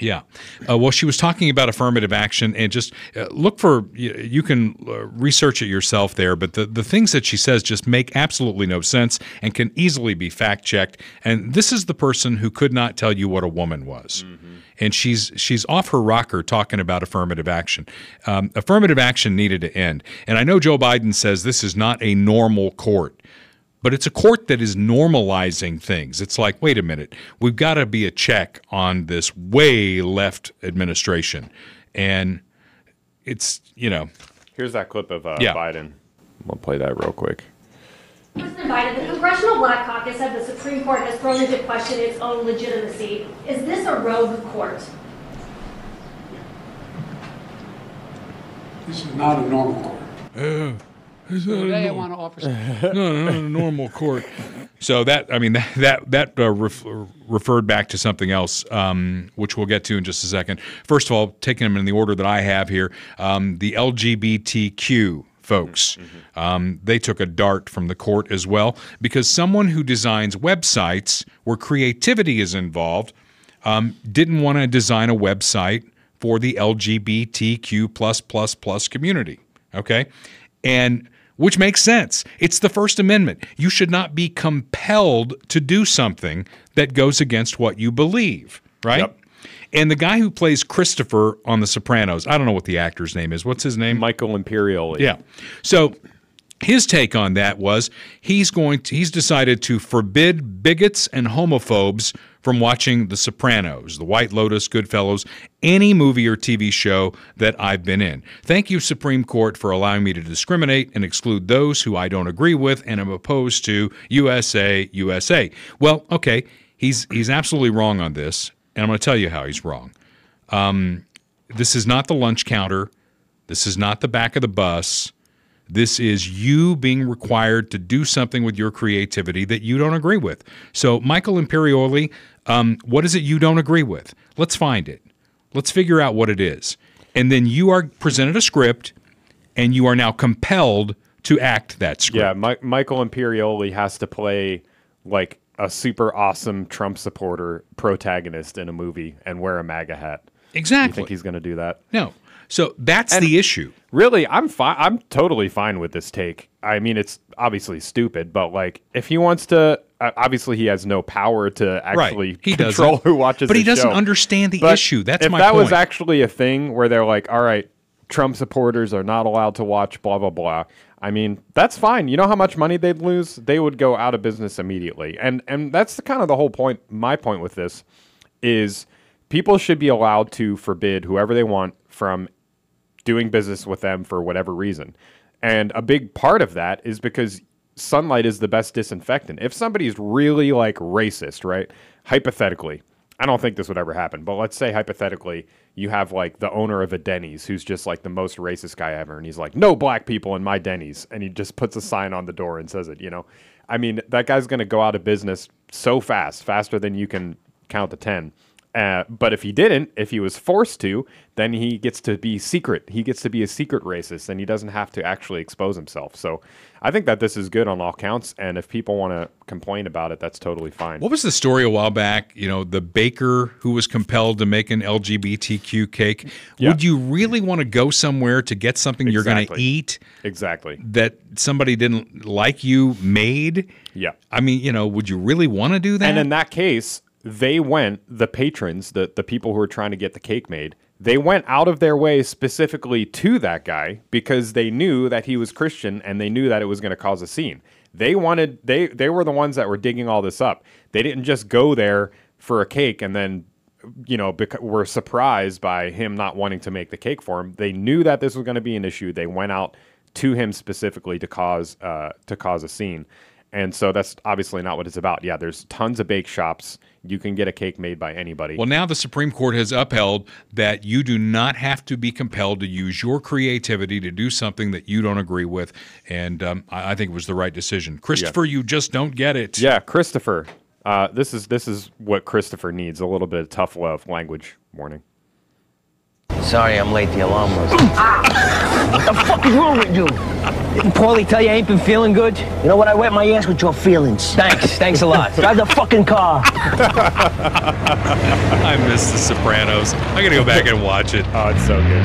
Yeah. Uh, well, she was talking about affirmative action and just uh, look for, you, you can uh, research it yourself there, but the, the things that she says just make absolutely no sense and can easily be fact checked. And this is the person who could not tell you what a woman was. And she's she's off her rocker talking about affirmative action. Um, affirmative action needed to end. And I know Joe Biden says this is not a normal court but it's a court that is normalizing things. It's like, wait a minute, we've got to be a check on this way left administration. And it's, you know, Here's that clip of uh, Yeah. Biden. We'll play that real quick. President Biden, the Congressional Black Caucus said the Supreme Court has thrown into question its own legitimacy. Is this a rogue court? This is not a normal court. Uh, it's not a Today I want to offer <laughs> something. no, not a normal court. So that I mean that that that uh, ref, referred back to something else, um, which we'll get to in just a second. First of all, taking them in the order that I have here, um, the LGBTQ folks, um, they took a dart from the court as well because someone who designs websites where creativity is involved um, didn't want to design a website for the LGBTQ plus plus plus community. Okay, and which makes sense. It's the First Amendment. You should not be compelled to do something that goes against what you believe, right? Yep. And the guy who plays Christopher on The Sopranos, I don't know what the actor's name is. What's his name? Michael Imperioli. Yeah. So his take on that was he's going to, he's decided to forbid bigots and homophobes from watching The Sopranos, The White Lotus, Goodfellas, any movie or TV show that I've been in. Thank you, Supreme Court, for allowing me to discriminate and exclude those who I don't agree with and am opposed to USA, USA. Well, okay, he's he's absolutely wrong on this, and I'm going to tell you how he's wrong. Um, this is not the lunch counter. This is not the back of the bus. This is you being required to do something with your creativity that you don't agree with. So, Michael Imperioli, um, what is it you don't agree with? Let's find it. Let's figure out what it is. And then you are presented a script and you are now compelled to act that script. Yeah, Mi- Michael Imperioli has to play like a super awesome Trump supporter protagonist in a movie and wear a MAGA hat. You Exactly. think he's going to do that? No. So that's And the issue. Really, I'm fine. I'm totally fine with this take. I mean, it's obviously stupid, but like, if he wants to, uh, obviously he has no power to actually He control doesn't. who watches. But he doesn't show. understand the But issue. That's if my that was actually a thing where they're like, all right, Trump supporters are not allowed to watch blah blah blah. I mean, that's fine. You know how much money they'd lose? They would go out of business immediately. And and that's the, kind of the whole point. My point with this is people should be allowed to forbid whoever they want from doing business with them for whatever reason. And a big part of that is because sunlight is the best disinfectant. If somebody's really like racist, right? Hypothetically, I don't think this would ever happen, but let's say hypothetically you have like the owner of a Denny's who's just like the most racist guy ever, and he's like, no black people in my Denny's, and he just puts a sign on the door and says it. You know, I mean, that guy's going to go out of business so fast, faster than you can count to ten. Uh, but if he didn't, if he was forced to, then he gets to be secret. He gets to be a secret racist, and he doesn't have to actually expose himself. So, I think that this is good on all counts. And if people want to complain about it, that's totally fine. What was the story a while back? You know, the baker who was compelled to make an LGBTQ cake. Yeah. Would you really want to go somewhere to get something you're going to eat Exactly. that somebody didn't like you made? Yeah. I mean, you know, would you really want to do that? And in that case, they went, the patrons, the, the people who were trying to get the cake made, they went out of their way specifically to that guy because they knew that he was Christian and they knew that it was going to cause a scene. They wanted they they were the ones that were digging all this up. They didn't just go there for a cake and then you know bec- were surprised by him not wanting to make the cake for him. They knew that this was going to be an issue. They went out to him specifically to cause uh, to cause a scene. And so that's obviously not what it's about. Yeah, there's tons of bake shops. You can get a cake made by anybody. Well, now the Supreme Court has upheld that you do not have to be compelled to use your creativity to do something that you don't agree with, and um, I, I think it was the right decision. Christopher, you just don't get it. Yeah, Christopher. Uh, this is this is what Christopher needs. A little bit of tough love language warning. Sorry I'm late. The alarm was. what the fuck is wrong with you? Didn't Paulie tell you I ain't been feeling good? You know what? I wet my ass with your feelings. Thanks. Thanks a lot. <laughs> Drive the fucking car. <laughs> I miss The Sopranos. I got to go back and watch it. <laughs> Oh, it's so good.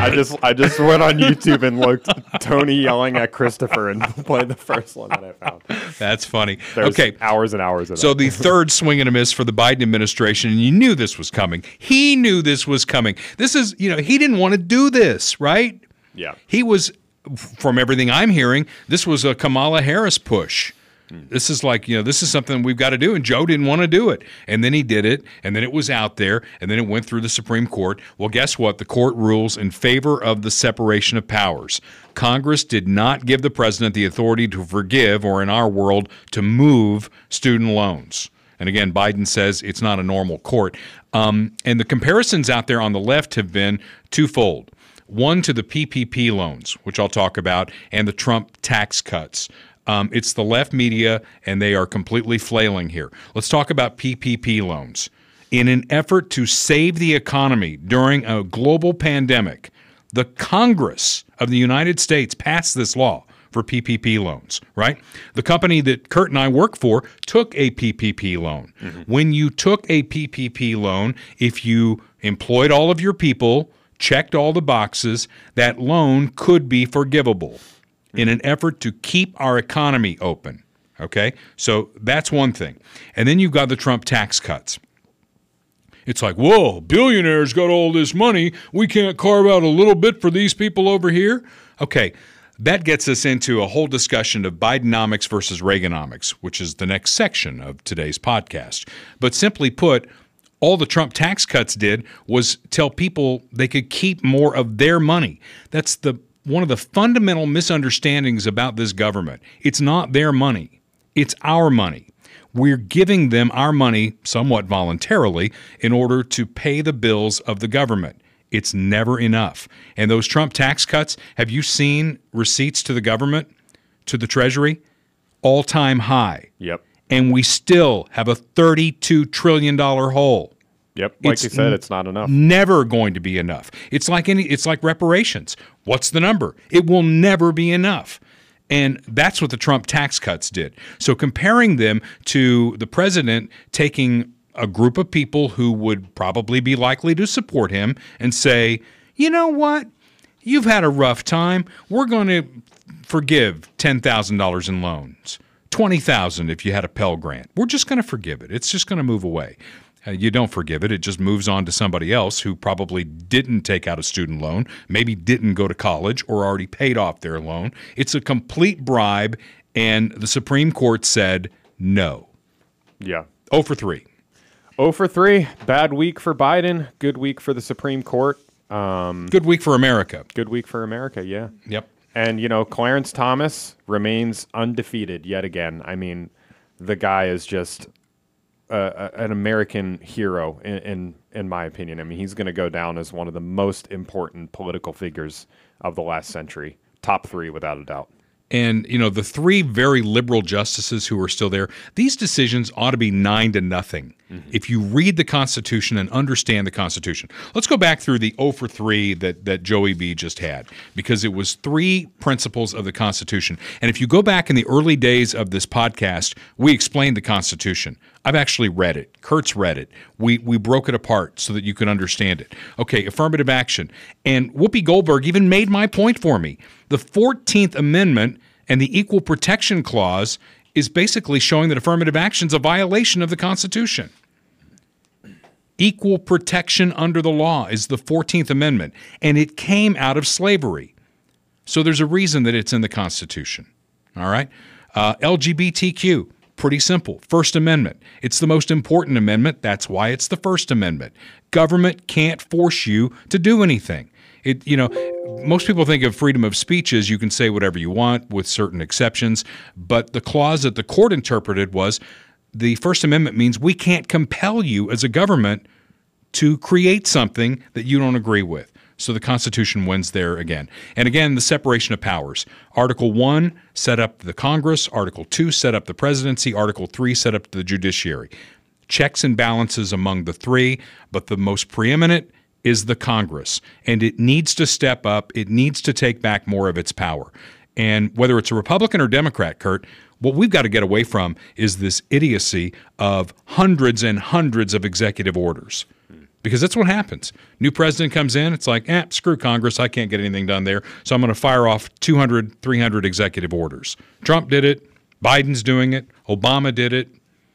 I just I just went on YouTube and looked Tony yelling at Christopher and played the first one that I found. That's funny. There's okay. hours and hours of it. So that. the third swing and a miss for the Biden administration, and you knew this was coming. He knew this was coming. This is, you know, he didn't want to do this, right? Yeah. He was, from everything I'm hearing, this was a Kamala Harris push. This is like, you know, this is something we've got to do. And Joe didn't want to do it. And then he did it. And then it was out there. And then it went through the Supreme Court. Well, guess what? The court rules in favor of the separation of powers. Congress did not give the president the authority to forgive, or in our world, to move student loans. And again, Biden says it's not a normal court. Um, and the comparisons out there on the left have been twofold one to the PPP loans, which I'll talk about, and the Trump tax cuts. Um, it's the left media, and they are completely flailing here. Let's talk about PPP loans. In an effort to save the economy during a global pandemic, the Congress of the United States passed this law for PPP loans, right? The company that Kurt and I work for took a PPP loan. When you took a PPP loan, if you employed all of your people, checked all the boxes, that loan could be forgivable in an effort to keep our economy open. Okay? So that's one thing. And then you've got the Trump tax cuts. It's like, whoa, billionaires got all this money. We can't carve out a little bit for these people over here. Okay, that gets us into a whole discussion of Bidenomics versus Reaganomics, which is the next section of today's podcast. But simply put, all the Trump tax cuts did was tell people they could keep more of their money. That's the one of the fundamental misunderstandings about this government. It's not their money. It's our money. We're giving them our money somewhat voluntarily in order to pay the bills of the government. It's never enough. And those Trump tax cuts, have you seen receipts to the government, to the Treasury? All time high. Yep. And we still have a $32 trillion hole. Yep. Like It's you said, it's not enough. Never going to be enough. It's like any it's like reparations. What's the number? It will never be enough. And that's what the Trump tax cuts did. So comparing them to the president taking a group of people who would probably be likely to support him and say, "You know what? You've had a rough time. We're going to forgive $10,000 in loans. 20,000 if you had a Pell Grant. We're just going to forgive it. It's just going to move away. Uh, you don't forgive it. It just moves on to somebody else who probably didn't take out a student loan, maybe didn't go to college or already paid off their loan. It's a complete bribe, and the Supreme Court said no. Yeah. 0 for 3. 0 for 3. Bad week for Biden. Good week for the Supreme Court. Um, Good week for America. Good week for America, yeah. Yep. And, you know, Clarence Thomas remains undefeated yet again. I mean, the guy is just an American hero in, in in my opinion. I mean, he's going to go down as one of the most important political figures of the last century, top three without a doubt. And you know the three very liberal justices who are still there. These decisions ought to be nine to nothing mm-hmm. if you read the Constitution and understand the Constitution. Let's go back through the 0 for 3 that, that Joey B just had, because it was three principles of the Constitution. And if you go back in the early days of this podcast, we explained the Constitution. I've actually read it. Kurt's read it. We we broke it apart so that you could understand it. Okay, affirmative action. And Whoopi Goldberg even made my point for me. The 14th Amendment and the Equal Protection Clause is basically showing that affirmative action is a violation of the Constitution. Equal protection under the law is the 14th Amendment, and it came out of slavery. So there's a reason that it's in the Constitution. All right? Uh, LGBTQ, pretty simple. First Amendment. It's the most important amendment. That's why it's the First Amendment. Government can't force you to do anything. It, you know, most people think of freedom of speech as you can say whatever you want with certain exceptions, but the clause that the court interpreted was the First Amendment means we can't compel you as a government to create something that you don't agree with. So the Constitution wins there again. And again, the separation of powers. Article 1 set up the Congress, Article 2 set up the presidency, Article 3 set up the judiciary. Checks and balances among the three, but the most preeminent is the Congress. And it needs to step up, it needs to take back more of its power. And whether it's a Republican or Democrat, Kurt, what we've got to get away from is this idiocy of hundreds and hundreds of executive orders. Because that's what happens. New president comes in, it's like, eh, screw Congress, I can't get anything done there. So I'm going to fire off 200, 300 executive orders. Trump did it, Biden's doing it, Obama did it.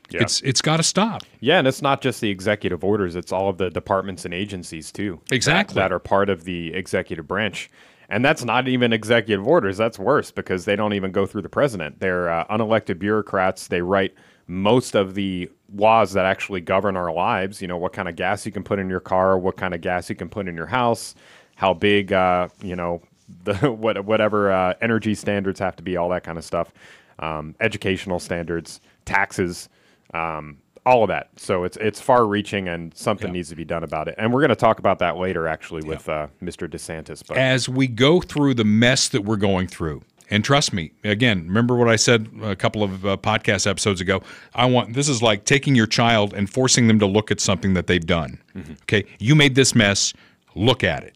Yeah. It's it's got to stop. Yeah, and it's not just the executive orders; it's all of the departments and agencies too. that- Exactly. that, are part of the executive branch. And that's not even executive orders. That's worse because they don't even go through the president. They're uh, unelected bureaucrats. They write most of the laws that actually govern our lives. You know, what kind of gas you can put in your car, what kind of gas you can put in your house, how big, uh, you know, <laughs> the what, whatever uh, energy standards have to be, all that kind of stuff, um, educational standards, taxes, um, all of that. So it's it's far reaching, and something needs to be done about it. And we're going to talk about that later, actually, with uh, Mr. DeSantis. But as we go through the mess that we're going through. And trust me, again, remember what I said a couple of uh, podcast episodes ago? I want this is like taking your child and forcing them to look at something that they've done. Okay, you made this mess, look at it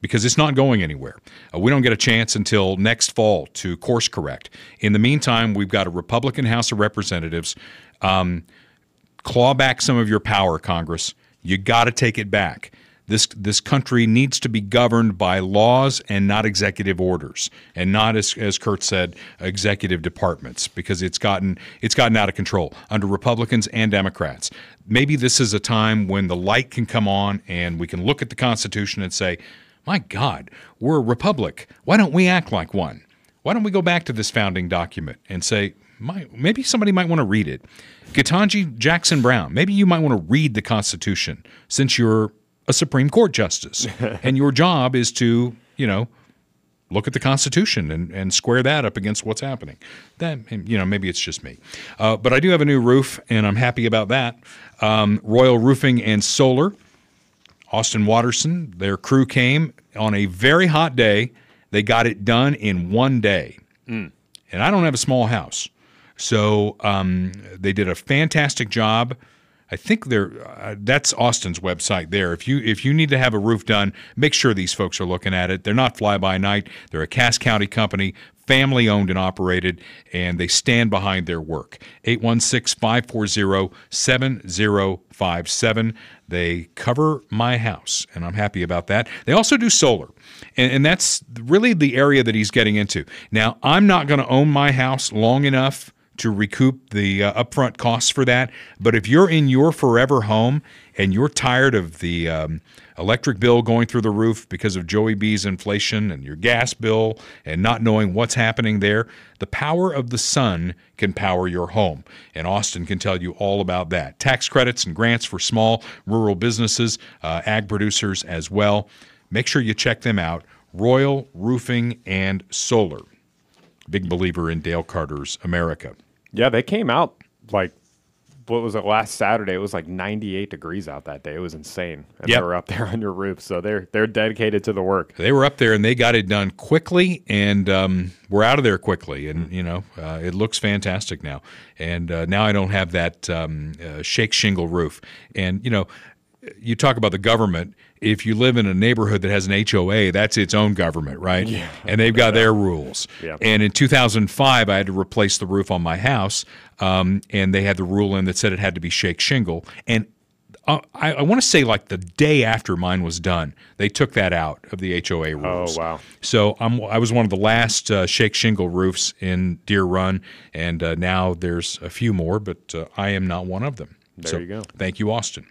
because it's not going anywhere. Uh, we don't get a chance until next fall to course correct. In the meantime, we've got a Republican House of Representatives. Um, claw back some of your power, Congress. You got to take it back. This this country needs to be governed by laws and not executive orders, and not as as Kurt said, executive departments, because it's gotten it's gotten out of control under Republicans and Democrats. Maybe this is a time when the light can come on and we can look at the Constitution and say, "My God, we're a republic. Why don't we act like one? Why don't we go back to this founding document and say, my, maybe somebody might want to read it. Ketanji Jackson Brown, maybe you might want to read the Constitution since you're a Supreme Court justice <laughs> and your job is to, you know, look at the Constitution and, and square that up against what's happening. That you know, maybe it's just me, uh, but I do have a new roof and I'm happy about that. Um, Royal Roofing and Solar, Austin Watterson, their crew came on a very hot day. They got it done in one day, and I don't have a small house. So um, they did a fantastic job. I think they're uh, that's Austin's website there. If you if you need to have a roof done, make sure these folks are looking at it. They're not fly by night. They're a Cass County company, family owned and operated, and they stand behind their work. 816-540-7057. They cover my house, and I'm happy about that. They also do solar, and, and that's really the area that he's getting into. Now, I'm not going to own my house long enough to recoup the uh, upfront costs for that. But if you're in your forever home and you're tired of the um, electric bill going through the roof because of Joey B's inflation and your gas bill and not knowing what's happening there, the power of the sun can power your home. And Austin can tell you all about that. Tax credits and grants for small rural businesses, uh, ag producers as well. Make sure you check them out. Royal Roofing and Solar. Big believer in Dale Carter's America. Yeah, they came out like what was it last Saturday? It was like 98 degrees out that day. It was insane. And Yep. they were up <laughs> there on your roof, so they're they're dedicated to the work. They were up there and they got it done quickly, and um, we're out of there quickly. And you know, uh, it looks fantastic now. And uh, now I don't have that um, uh, shake shingle roof. And you know, you talk about the government. If you live in a neighborhood that has an HOA, that's its own government, right? Yeah. And they've got their rules. Yep. And in 2005, I had to replace the roof on my house, um, and they had the rule in that said it had to be shake shingle. And uh, I, I want to say like the day after mine was done, they took that out of the HOA rules. Oh, wow. So I'm, I was one of the last uh, shake shingle roofs in Deer Run, and uh, now there's a few more, but uh, I am not one of them. There So, you go. Thank you, Austin.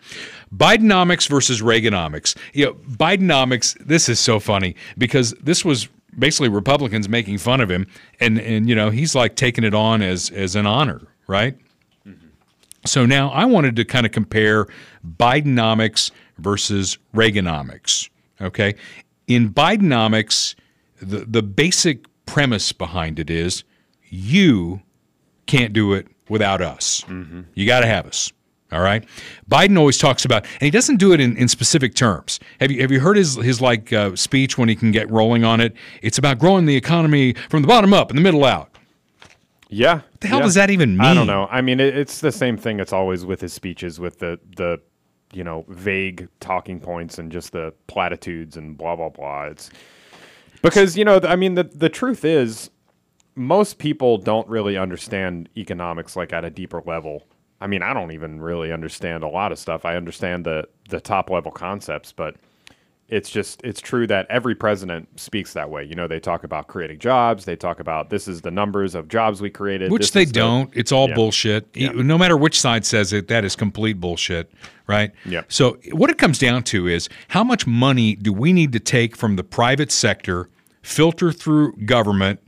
Bidenomics versus Reaganomics. You know, Bidenomics. This is so funny because this was basically Republicans making fun of him, and and you know he's like taking it on as as an honor, right? Mm-hmm. So now I wanted to kind of compare Bidenomics versus Reaganomics. Okay, in Bidenomics, the the basic premise behind it is you can't do it without us. Mm-hmm. You got to have us. All right. Biden always talks about, and he doesn't do it in, in specific terms. Have you have you heard his his like uh, speech when he can get rolling on it? It's about growing the economy from the bottom up and the middle out. Yeah. What the hell does that even mean? I don't know. I mean, it, it's the same thing. It's always with his speeches, with the the you know vague talking points and just the platitudes and blah blah blah. It's because you know, I mean, the the truth is, most people don't really understand economics like at a deeper level. I mean, I don't even really understand a lot of stuff. I understand the the top level concepts, but it's just it's true that every president speaks that way. You know, they talk about creating jobs. They talk about this is the numbers of jobs we created, Which they don't. It's all Yeah. bullshit. E- No matter which side says it, that is complete bullshit, right? Yeah. So what it comes down to is how much money do we need to take from the private sector, filter through government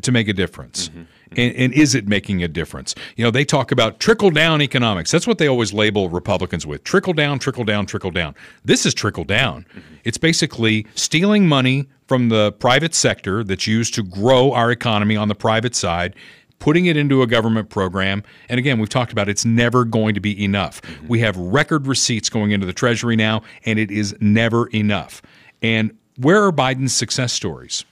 to make a difference? Mm-hmm. And, and is it making a difference? You know, they talk about trickle down economics. That's what they always label Republicans with trickle down, trickle down, trickle down. This is trickle down. Mm-hmm. It's basically stealing money from the private sector that's used to grow our economy on the private side, putting it into a government program. And again, we've talked about it's never going to be enough. We have record receipts going into the Treasury now, and it is never enough. And where are Biden's success stories?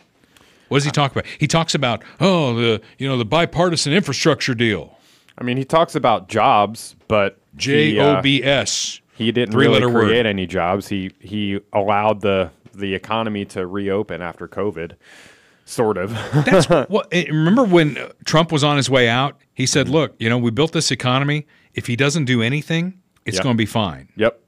What does he talk about? He talks about, oh, the you know the bipartisan infrastructure deal. I mean, he talks about jobs, but J O B S. he, uh, O B S. He didn't really word. create any jobs. He he allowed the the economy to reopen after COVID, sort of. <laughs> That's what. eh, Remember when uh, Trump was on his way out? He said, "Look, you know, we built this economy. If he doesn't do anything, it's Yep. going to be fine." Yep.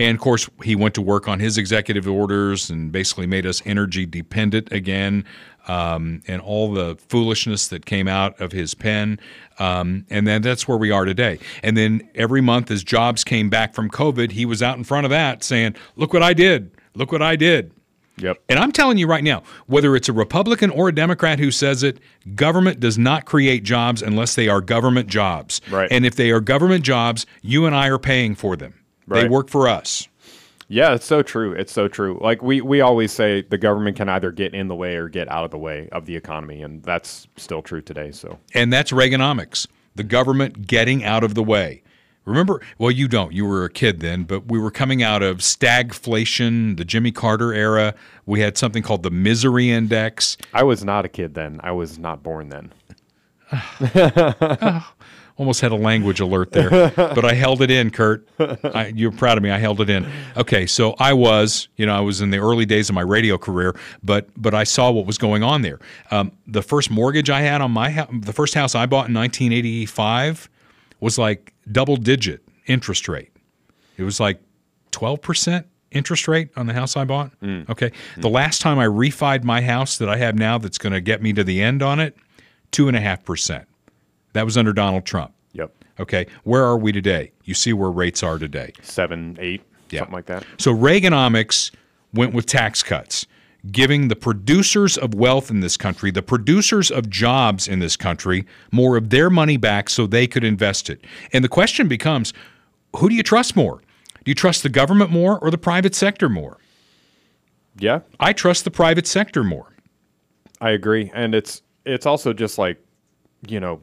And of course, he went to work on his executive orders and basically made us energy dependent again, um, and all the foolishness that came out of his pen. Um, and then that's where we are today. And then every month, as jobs came back from COVID, he was out in front of that saying, Look what I did. Look what I did. Yep. And I'm telling you right now, whether it's a Republican or a Democrat who says it, government does not create jobs unless they are government jobs. Right. And if they are government jobs, you and I are paying for them. They work for us. Yeah, it's so true. It's so true. Like we we always say, the government can either get in the way or get out of the way of the economy, and that's still true today. So And that's Reaganomics, the government getting out of the way. Remember, well, you don't. You were a kid then, but we were coming out of stagflation, the Jimmy Carter era. We had something called the misery index. I was not a kid then. I was not born then. <laughs> <laughs> Oh, Almost had a language alert there, <laughs> but I held it in, Kurt. I, you're proud of me. I held it in. Okay, so I was, you know, I was in the early days of my radio career, but but I saw what was going on there. Um, the first mortgage I had on my house, the first house I bought in 1985, was like double digit interest rate. It was like 12 percent interest rate on the house I bought. Okay, the last time I refied my house that I have now, that's going to get me to the end on it, two and a half percent. That was under Donald Trump. Yep. Okay. Where are we today? You see where rates are today. Seven, eight, something like that. So Reaganomics went with tax cuts, giving the producers of wealth in this country, the producers of jobs in this country, more of their money back so they could invest it. And the question becomes who do you trust more? Do you trust the government more or the private sector more? Yeah, I trust the private sector more. I agree, and it's it's also just like, you know,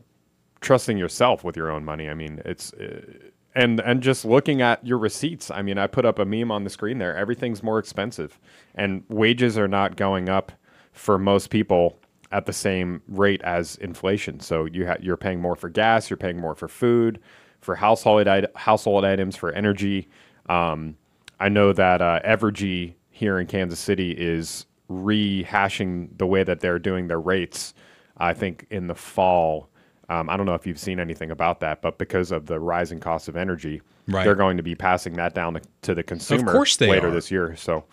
trusting yourself with your own money. I mean, it's uh, and and just looking at your receipts. I mean, I put up a meme on the screen there. Everything's more expensive, and wages are not going up for most people at the same rate as inflation. So you ha- you're paying more for gas, you're paying more for food, for household it- household items, for energy. Um, I know that uh, Evergy here in Kansas City is rehashing the way that they're doing their rates. I think in the fall. Um, I don't know if you've seen anything about that, but because of the rising cost of energy, Right. they're going to be passing that down to, to the consumer later are. this year. So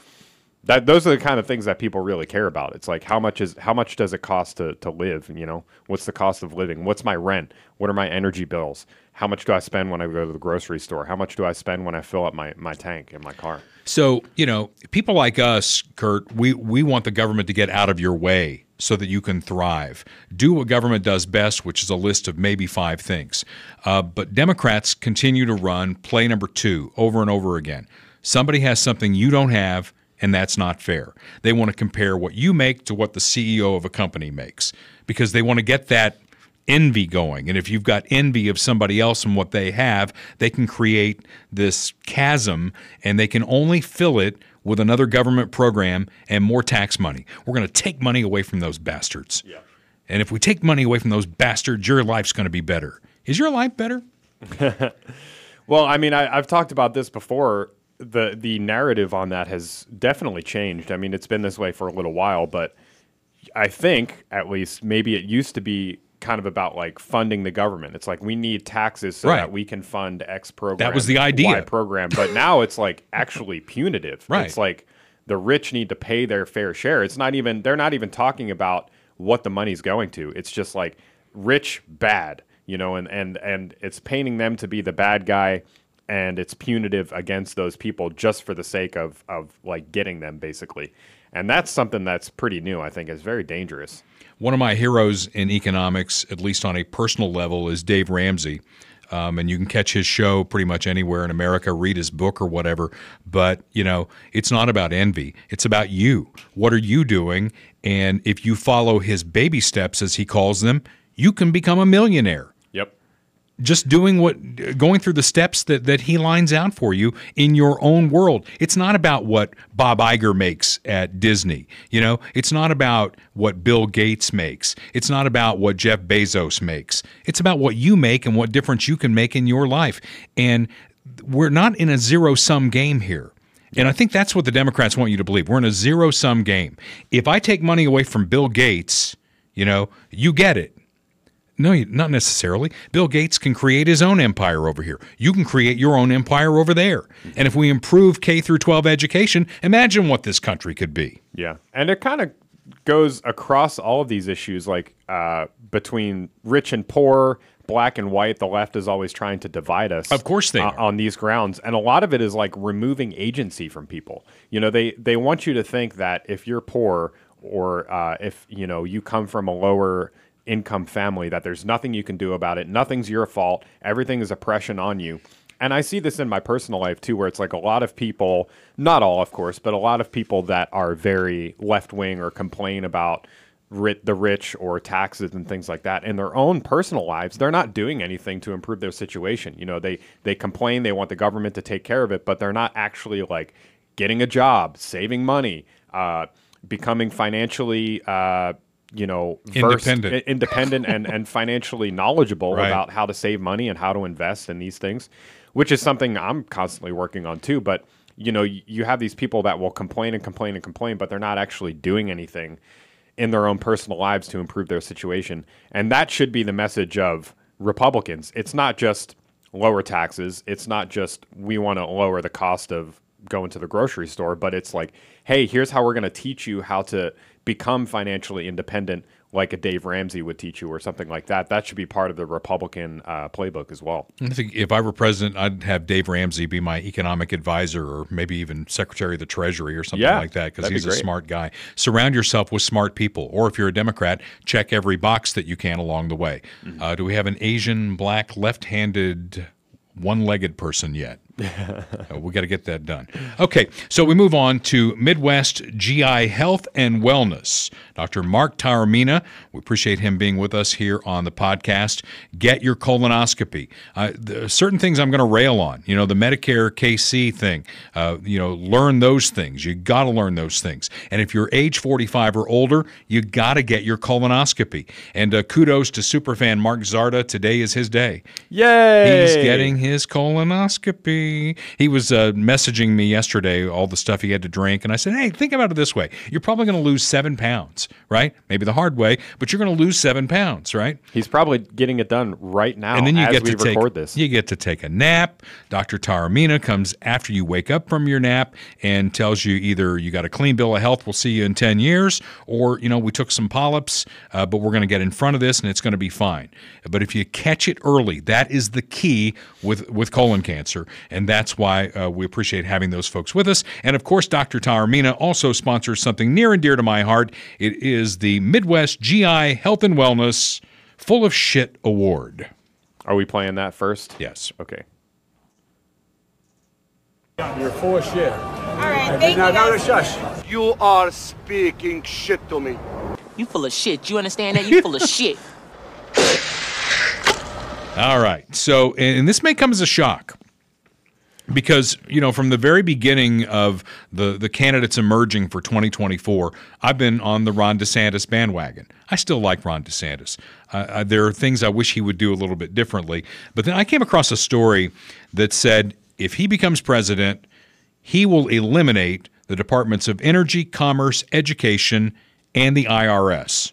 that those are the kind of things that people really care about. It's like how much is how much does it cost to to live? You know, what's the cost of living? What's my rent? What are my energy bills? How much do I spend when I go to the grocery store? How much do I spend when I fill up my, my tank in my car? So, you know, people like us, Kurt, we, we want the government to get out of your way so that you can thrive. Do what government does best, which is a list of maybe five things. Uh, but Democrats continue to run play number two over and over again. Somebody has something you don't have, and that's not fair. They want to compare what you make to what the CEO of a company makes because they want to get that envy going. And if you've got envy of somebody else and what they have, they can create this chasm and they can only fill it with another government program and more tax money. We're going to take money away from those bastards. Yeah. And if we take money away from those bastards, your life's going to be better. Is your life better? <laughs> Well, I mean, I, I've talked about this before. The the narrative on that has definitely changed. I mean, it's been this way for a little while, but I think at least maybe it used to be kind of about like funding the government. It's like we need taxes so Right. that we can fund X program. That was the idea. Y program, but now it's like actually <laughs> punitive. Right. It's like the rich need to pay their fair share. It's not even they're not even talking about what the money's going to. It's just like rich bad, you know, and and and it's painting them to be the bad guy and it's punitive against those people just for the sake of of like getting them basically. And that's something that's pretty new, I think is very dangerous. One of my heroes in economics, at least on a personal level, is Dave Ramsey. Um, and you can catch his show pretty much anywhere in America, read his book or whatever. But, you know, it's not about envy. It's about you. What are you doing? And if you follow his baby steps, as he calls them, you can become a millionaire. Just doing what going through the steps that, that he lines out for you in your own world it's not about what bob Iger makes at disney you know it's not about what bill gates makes it's not about what jeff bezos makes it's about what you make and what difference you can make in your life and we're not in a zero sum game here and I think that's what the Democrats want you to believe. We're in a zero sum game. If I take money away from Bill Gates, you know, you get it. No, not necessarily. Bill Gates can create his own empire over here. You can create your own empire over there. And if we improve K through 12 education, imagine what this country could be. Yeah, and it kind of goes across all of these issues, like uh, between rich and poor, black and white. The left is always trying to divide us. Of course they uh, on these grounds, and a lot of it is like removing agency from people. You know, they they want you to think that if you're poor or uh, if you know you come from a lower income family, that there's nothing you can do about it. Nothing's your fault. Everything is oppression on you. And I see this in my personal life too, where it's like a lot of people, not all, of course, but a lot of people that are very left wing or complain about ri- the rich or taxes and things like that in their own personal lives. They're not doing anything to improve their situation. You know, they they complain, they want the government to take care of it, but they're not actually like getting a job, saving money, uh, becoming financially. Uh, you know, versed- Independent. independent and, and financially knowledgeable Right. about how to save money and how to invest in these things, which is something I'm constantly working on too. But you know, you have these people that will complain and complain and complain, but they're not actually doing anything in their own personal lives to improve their situation. And that should be the message of Republicans. It's not just lower taxes. It's not just we want to lower the cost of going to the grocery store, but it's like, hey, here's how we're going to teach you how to become financially independent, like a Dave Ramsey would teach you, or something like that. That should be part of the Republican uh, playbook as well. I think if I were president, I'd have Dave Ramsey be my economic advisor or maybe even secretary of the treasury or something Yeah, like that because that'd be he's a smart guy. Surround yourself with smart people. Or if you're a Democrat, check every box that you can along the way. Mm-hmm. Uh, do we have an Asian, black, left handed, one legged person yet? <laughs> Uh, we got to get that done. Okay, so we move on to Midwest GI Health and Wellness. Dr. Mark Taormina, we appreciate him being with us here on the podcast. Get your colonoscopy. Uh, certain things I'm going to rail on. You know, the Medicare KC thing. Uh, you know, learn those things. You got to learn those things. And if you're age 45 or older, you got to get your colonoscopy. And uh, kudos to superfan Mark Zarda. Today is his day. Yay! He's getting his colonoscopy. He was uh, messaging me yesterday all the stuff he had to drink, and I said, "Hey, think about it this way: you're probably going to lose seven pounds, right? Maybe the hard way, but you're going to lose seven pounds, right?" He's probably getting it done right now and then you as get we to take record this. you get to take a nap. Dr. Taormina comes after you wake up from your nap and tells you either you got a clean bill of health, we'll see you in ten years, or you know we took some polyps, uh, but we're going to get in front of this and it's going to be fine. But if you catch it early, that is the key with with colon cancer, and that's why uh, we appreciate having those folks with us. And of course, Dr. Taormina also sponsors something near and dear to my heart. It is the Midwest GI Health and Wellness Full of Shit Award. Are we playing that first? Yes. Okay. You're full of shit. All right, thank now, you. Now, shush. You are speaking shit to me. You full of shit. You understand that? You full of <laughs> shit. All right. So, and this may come as a shock because you know from the very beginning of the the candidates emerging for 2024 i've been on the ron desantis bandwagon. I still like ron desantis. Uh, there are things i wish he would do a little bit differently. But then i came across a story that said if he becomes president he will eliminate the departments of energy commerce education and the irs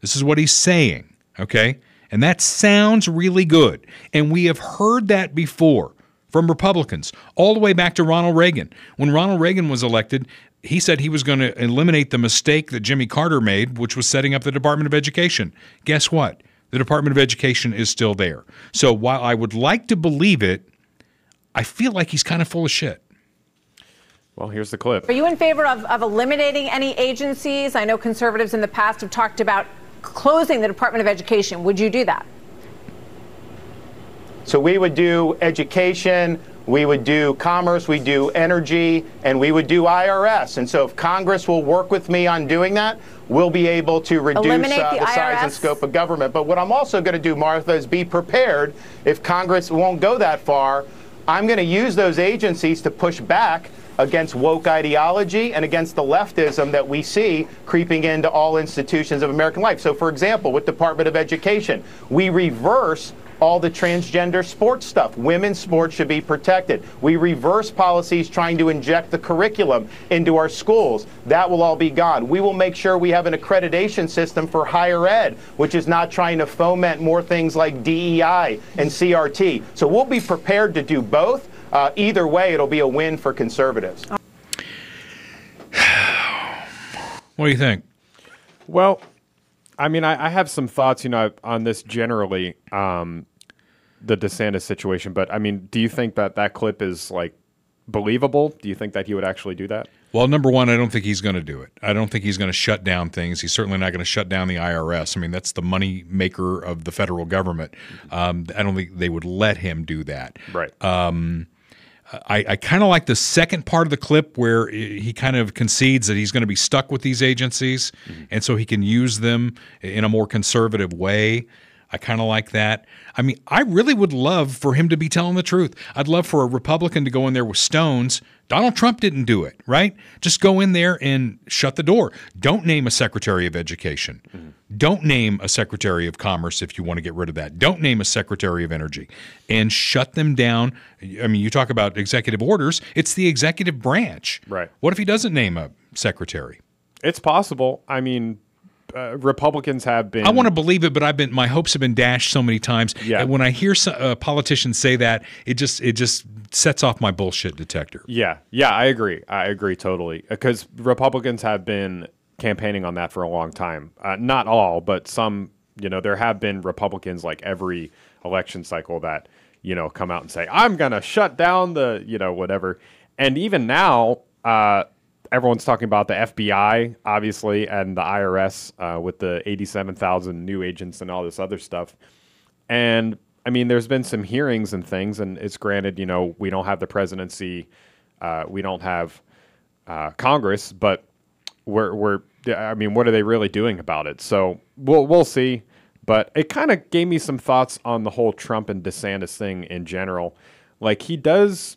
this is what he's saying okay? And that sounds really good. And we have heard that before from Republicans, all the way back to Ronald Reagan. When Ronald Reagan was elected, he said he was going to eliminate the mistake that Jimmy Carter made, which was setting up the Department of Education. Guess what? The Department of Education is still there. So while I would like to believe it, I feel like he's kind of full of shit. Well, here's the clip. Are you in favor of, of eliminating any agencies? I know conservatives in the past have talked about closing the Department of Education. Would you do that? So we would do education, we would do commerce, we do energy, and we would do IRS. And so if Congress will work with me on doing that, we'll be able to reduce uh, the, the size and scope of government. But what I'm also going to do, Martha, is be prepared if Congress won't go that far. I'm going to use those agencies to push back against woke ideology and against the leftism that we see creeping into all institutions of American life. So, for example, with Department of Education, we reverse all the transgender sports stuff. Women's sports should be protected. We reverse policies trying to inject the curriculum into our schools. That will all be gone. We will make sure we have an accreditation system for higher ed, which is not trying to foment more things like DEI and CRT. So we'll be prepared to do both. Uh, either way, it'll be a win for conservatives. <sighs> What do you think? Well, I mean, I, I, have some thoughts, you know, on this generally, um, the DeSantis situation. But I mean, do you think that that clip is like believable? Do you think that he would actually do that? Well, number one, I don't think he's going to do it. I don't think he's going to shut down things. He's certainly not going to shut down the IRS. I mean, that's the money maker of the federal government. Um, I don't think they would let him do that. Right. Um, I, I kind of like the second part of the clip where he kind of concedes that he's going to be stuck with these agencies, mm-hmm. and so he can use them in a more conservative way. I kind of like that. I mean, I really would love for him to be telling the truth. I'd love for a Republican to go in there with stones. Donald Trump didn't do it, right? Just go in there and shut the door. Don't name a Secretary of Education. Mm-hmm. Don't name a Secretary of Commerce if you want to get rid of that. Don't name a Secretary of Energy and shut them down. I mean, you talk about executive orders, it's the executive branch. Right. What if he doesn't name a secretary? It's possible. I mean, uh, Republicans have been. I want to believe it, but I've been my hopes have been dashed so many times. Yeah. And when I hear some, uh, politicians say that, it just it just sets off my bullshit detector. Yeah, yeah, I agree. I agree totally because Republicans have been campaigning on that for a long time. Uh, not all, but some. You know, there have been Republicans like every election cycle that you know come out and say, "I'm going to shut down the you know whatever," and even now. Uh, everyone's talking about the FBI, obviously, and the IRS uh, with the 87,000 new agents and all this other stuff. And I mean, there's been some hearings and things, and it's granted, you know, we don't have the presidency, uh, we don't have uh, Congress, but we're we're. I mean, what are they really doing about it? So we'll we'll see. But it kind of gave me some thoughts on the whole Trump and DeSantis thing in general. Like he does,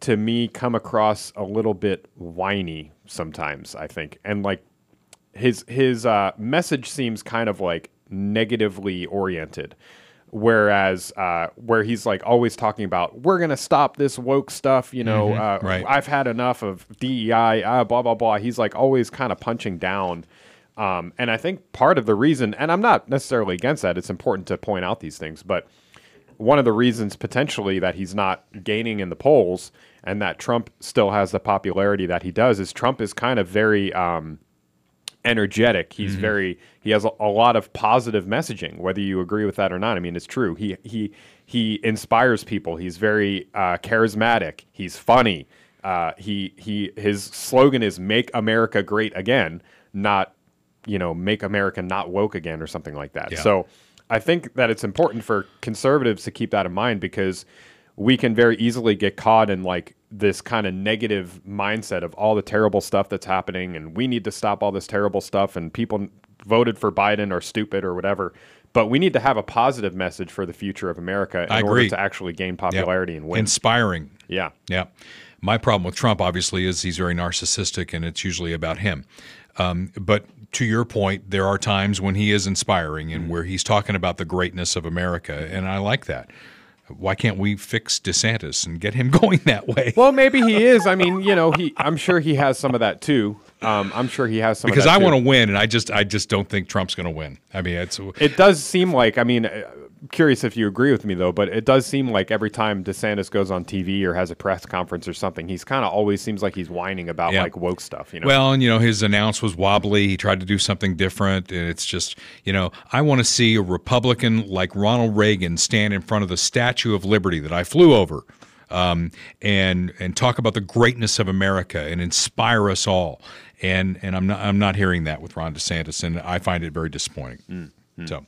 to me, come across a little bit whiny sometimes. I think, and like his his uh, message seems kind of like negatively oriented whereas uh, where he's like always talking about we're gonna stop this woke stuff you know Mhm, uh, right. i've had enough of dei uh, blah blah blah he's like always kind of punching down um, and i think part of the reason and i'm not necessarily against that it's important to point out these things but one of the reasons potentially that he's not gaining in the polls and that trump still has the popularity that he does is trump is kind of very um, energetic. He's Mm-hmm. very he has a, a lot of positive messaging, whether you agree with that or not. I mean, it's true. He he he inspires people. He's very uh, charismatic. He's funny. Uh, he he his slogan is "Make America Great Again," not you know "Make America Not Woke Again" or something like that. Yeah. So I think that it's important for conservatives to keep that in mind because we can very easily get caught in like this kind of negative mindset of all the terrible stuff that's happening and we need to stop all this terrible stuff and people voted for Biden are stupid or whatever. But we need to have a positive message for the future of America in I order agree. to actually gain Yep. popularity and win. Inspiring. Yeah. Yeah. My problem with Trump, obviously, is he's very narcissistic and it's usually about him. Um, but to your point, there are times when he is inspiring and mm-hmm. where he's talking about the greatness of America. And I like that. Why can't we fix DeSantis and get him <laughs> going that way? Well, maybe he is. I mean, you know, he. I'm sure he has some of that too. Um, I'm sure he has some. because I want to win, and I just, I just don't think Trump's going to win. I mean, it's It does seem like, I mean, uh, curious if you agree with me though, but it does seem like every time DeSantis goes on TV or has a press conference or something, he's kind of always seems like he's whining about Yeah. like woke stuff. You know? Well, and you know, his announce was wobbly. He tried to do something different, and it's just, you know, I want to see a Republican like Ronald Reagan stand in front of the Statue of Liberty that I flew over, um, and and talk about the greatness of America and inspire us all. And and I'm not I'm not hearing that with Ron DeSantis, and I find it very disappointing. Mm, mm. So.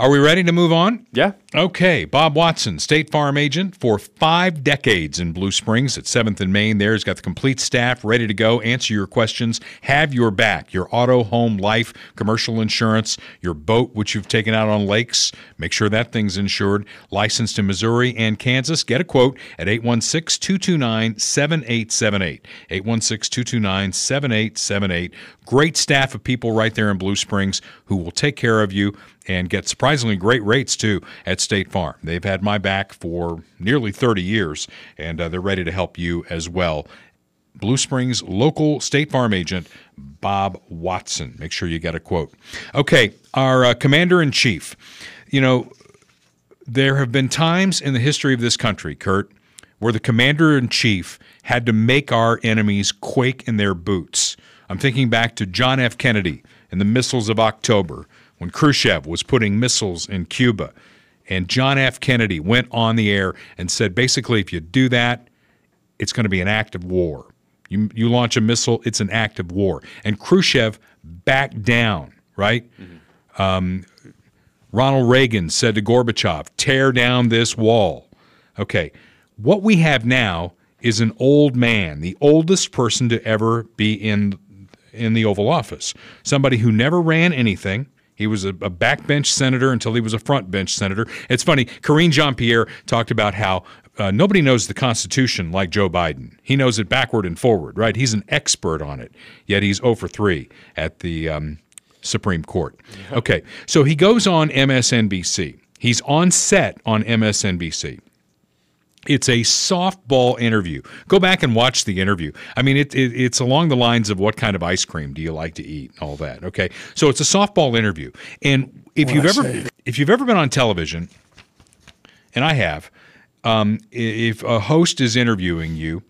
Are we ready to move on? Yeah. Okay. Bob Watson, State Farm agent for five decades in Blue Springs at 7th and Main. There, he's got the complete staff ready to go, answer your questions, have your back, your auto, home, life, commercial insurance, your boat, which you've taken out on lakes. Make sure that thing's insured. Licensed in Missouri and Kansas. Get a quote at 816 229 7878. 816 229 7878. Great staff of people right there in Blue Springs who will take care of you and get surprisingly great rates too at State Farm. They've had my back for nearly 30 years and uh, they're ready to help you as well. Blue Springs local State Farm agent Bob Watson. Make sure you get a quote. Okay, our uh, commander in chief. You know, there have been times in the history of this country, Kurt, where the commander in chief had to make our enemies quake in their boots. I'm thinking back to John F. Kennedy and the missiles of October when Khrushchev was putting missiles in Cuba. And John F. Kennedy went on the air and said basically, if you do that, it's going to be an act of war. You, you launch a missile, it's an act of war. And Khrushchev backed down, right? Um, Ronald Reagan said to Gorbachev, tear down this wall. Okay, what we have now is an old man, the oldest person to ever be in in the Oval Office. Somebody who never ran anything. He was a, a backbench senator until he was a front bench senator. It's funny. Karine Jean Pierre talked about how uh, nobody knows the Constitution like Joe Biden. He knows it backward and forward, right? He's an expert on it. Yet he's 0 for 3 at the um, Supreme Court. Okay, so he goes on MSNBC. He's on set on MSNBC. It's a softball interview. Go back and watch the interview. I mean, it, it, it's along the lines of what kind of ice cream do you like to eat, and all that. Okay, so it's a softball interview, and if What you've I ever say. if you've ever been on television, and I have, um, if a host is interviewing you,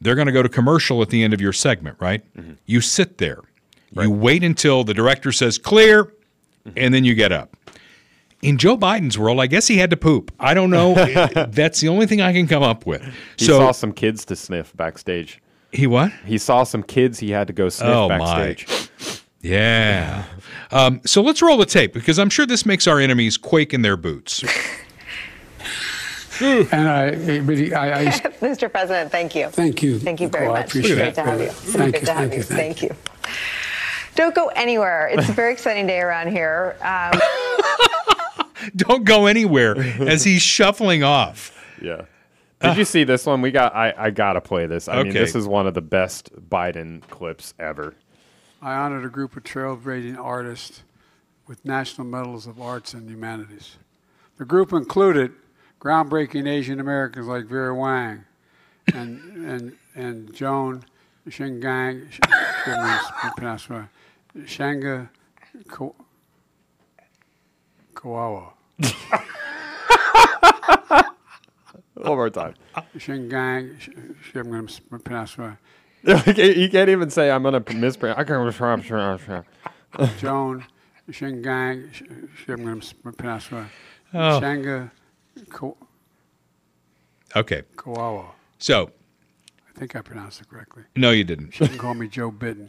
they're going to go to commercial at the end of your segment, right? You sit there, you wait until the director says clear, and then you get up. In Joe Biden's world, I guess he had to poop. I don't know. <laughs> That's the only thing I can come up with. He so saw some kids to sniff backstage. He what? He saw some kids he had to go sniff Oh, my. backstage. Yeah. Um, so let's roll the tape because I'm sure this makes our enemies quake in their boots. <laughs> and I, but he, I, I <laughs> Mr. President, thank you. Thank you. Thank you very Oh, I much. appreciate Great it. to have you. Thank you, thank you, thank Thank you. Don't go anywhere. It's a very exciting day around here. Um, <laughs> Don't go anywhere <laughs> as he's shuffling off. Yeah. Did you see this one? We got. I, I gotta play this. I mean, this is one of the best Biden clips ever. I honored a group of trailblazing artists with national medals of arts and humanities. The group included groundbreaking Asian Americans like Vera Wang and <laughs> and and Joan Shingang Sh- Sh- pronounce right, Shanga Ko- Kawawa. <laughs> One more time. Shingang, Sh- Sh- I'm going to pronounce right. <laughs> you can't even say I'm gonna mispronounce. I can't mispronounce. <laughs> Joan Shingang, Sh- Sh- I'm going to pronounce right. Oh. Shanga Ko- Okay. Kawawa. So, I think I pronounced it correctly. no, you didn't. She can call me Joe Bitten.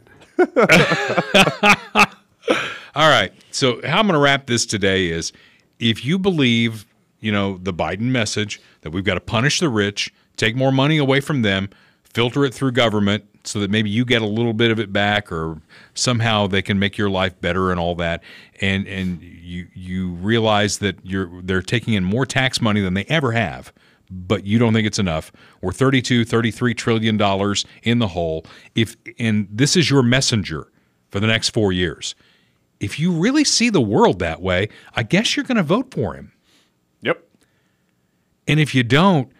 All right. So how I'm going to wrap this today is if you believe, you know, the Biden message that we've got to punish the rich, take more money away from them, filter it through government so that maybe you get a little bit of it back or somehow they can make your life better and all that and and you you realize that you're they're taking in more tax money than they ever have but you don't think it's enough we're 32 33 trillion dollars in the hole if and this is your messenger for the next 4 years if you really see the world that way, I guess you're going to vote for him. Yep. And if you don't,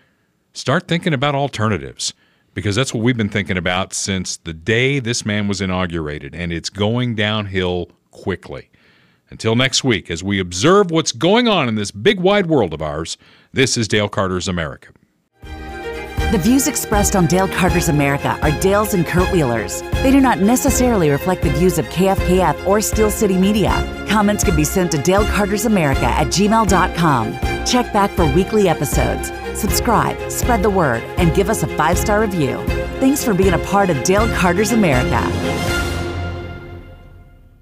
start thinking about alternatives because that's what we've been thinking about since the day this man was inaugurated, and it's going downhill quickly. Until next week, as we observe what's going on in this big wide world of ours, this is Dale Carter's America. The views expressed on Dale Carter's America are Dale's and Kurt Wheeler's. They do not necessarily reflect the views of KFKF or Steel City Media. Comments can be sent to Dale Carter's America at gmail.com. Check back for weekly episodes. Subscribe, spread the word, and give us a five star review. Thanks for being a part of Dale Carter's America.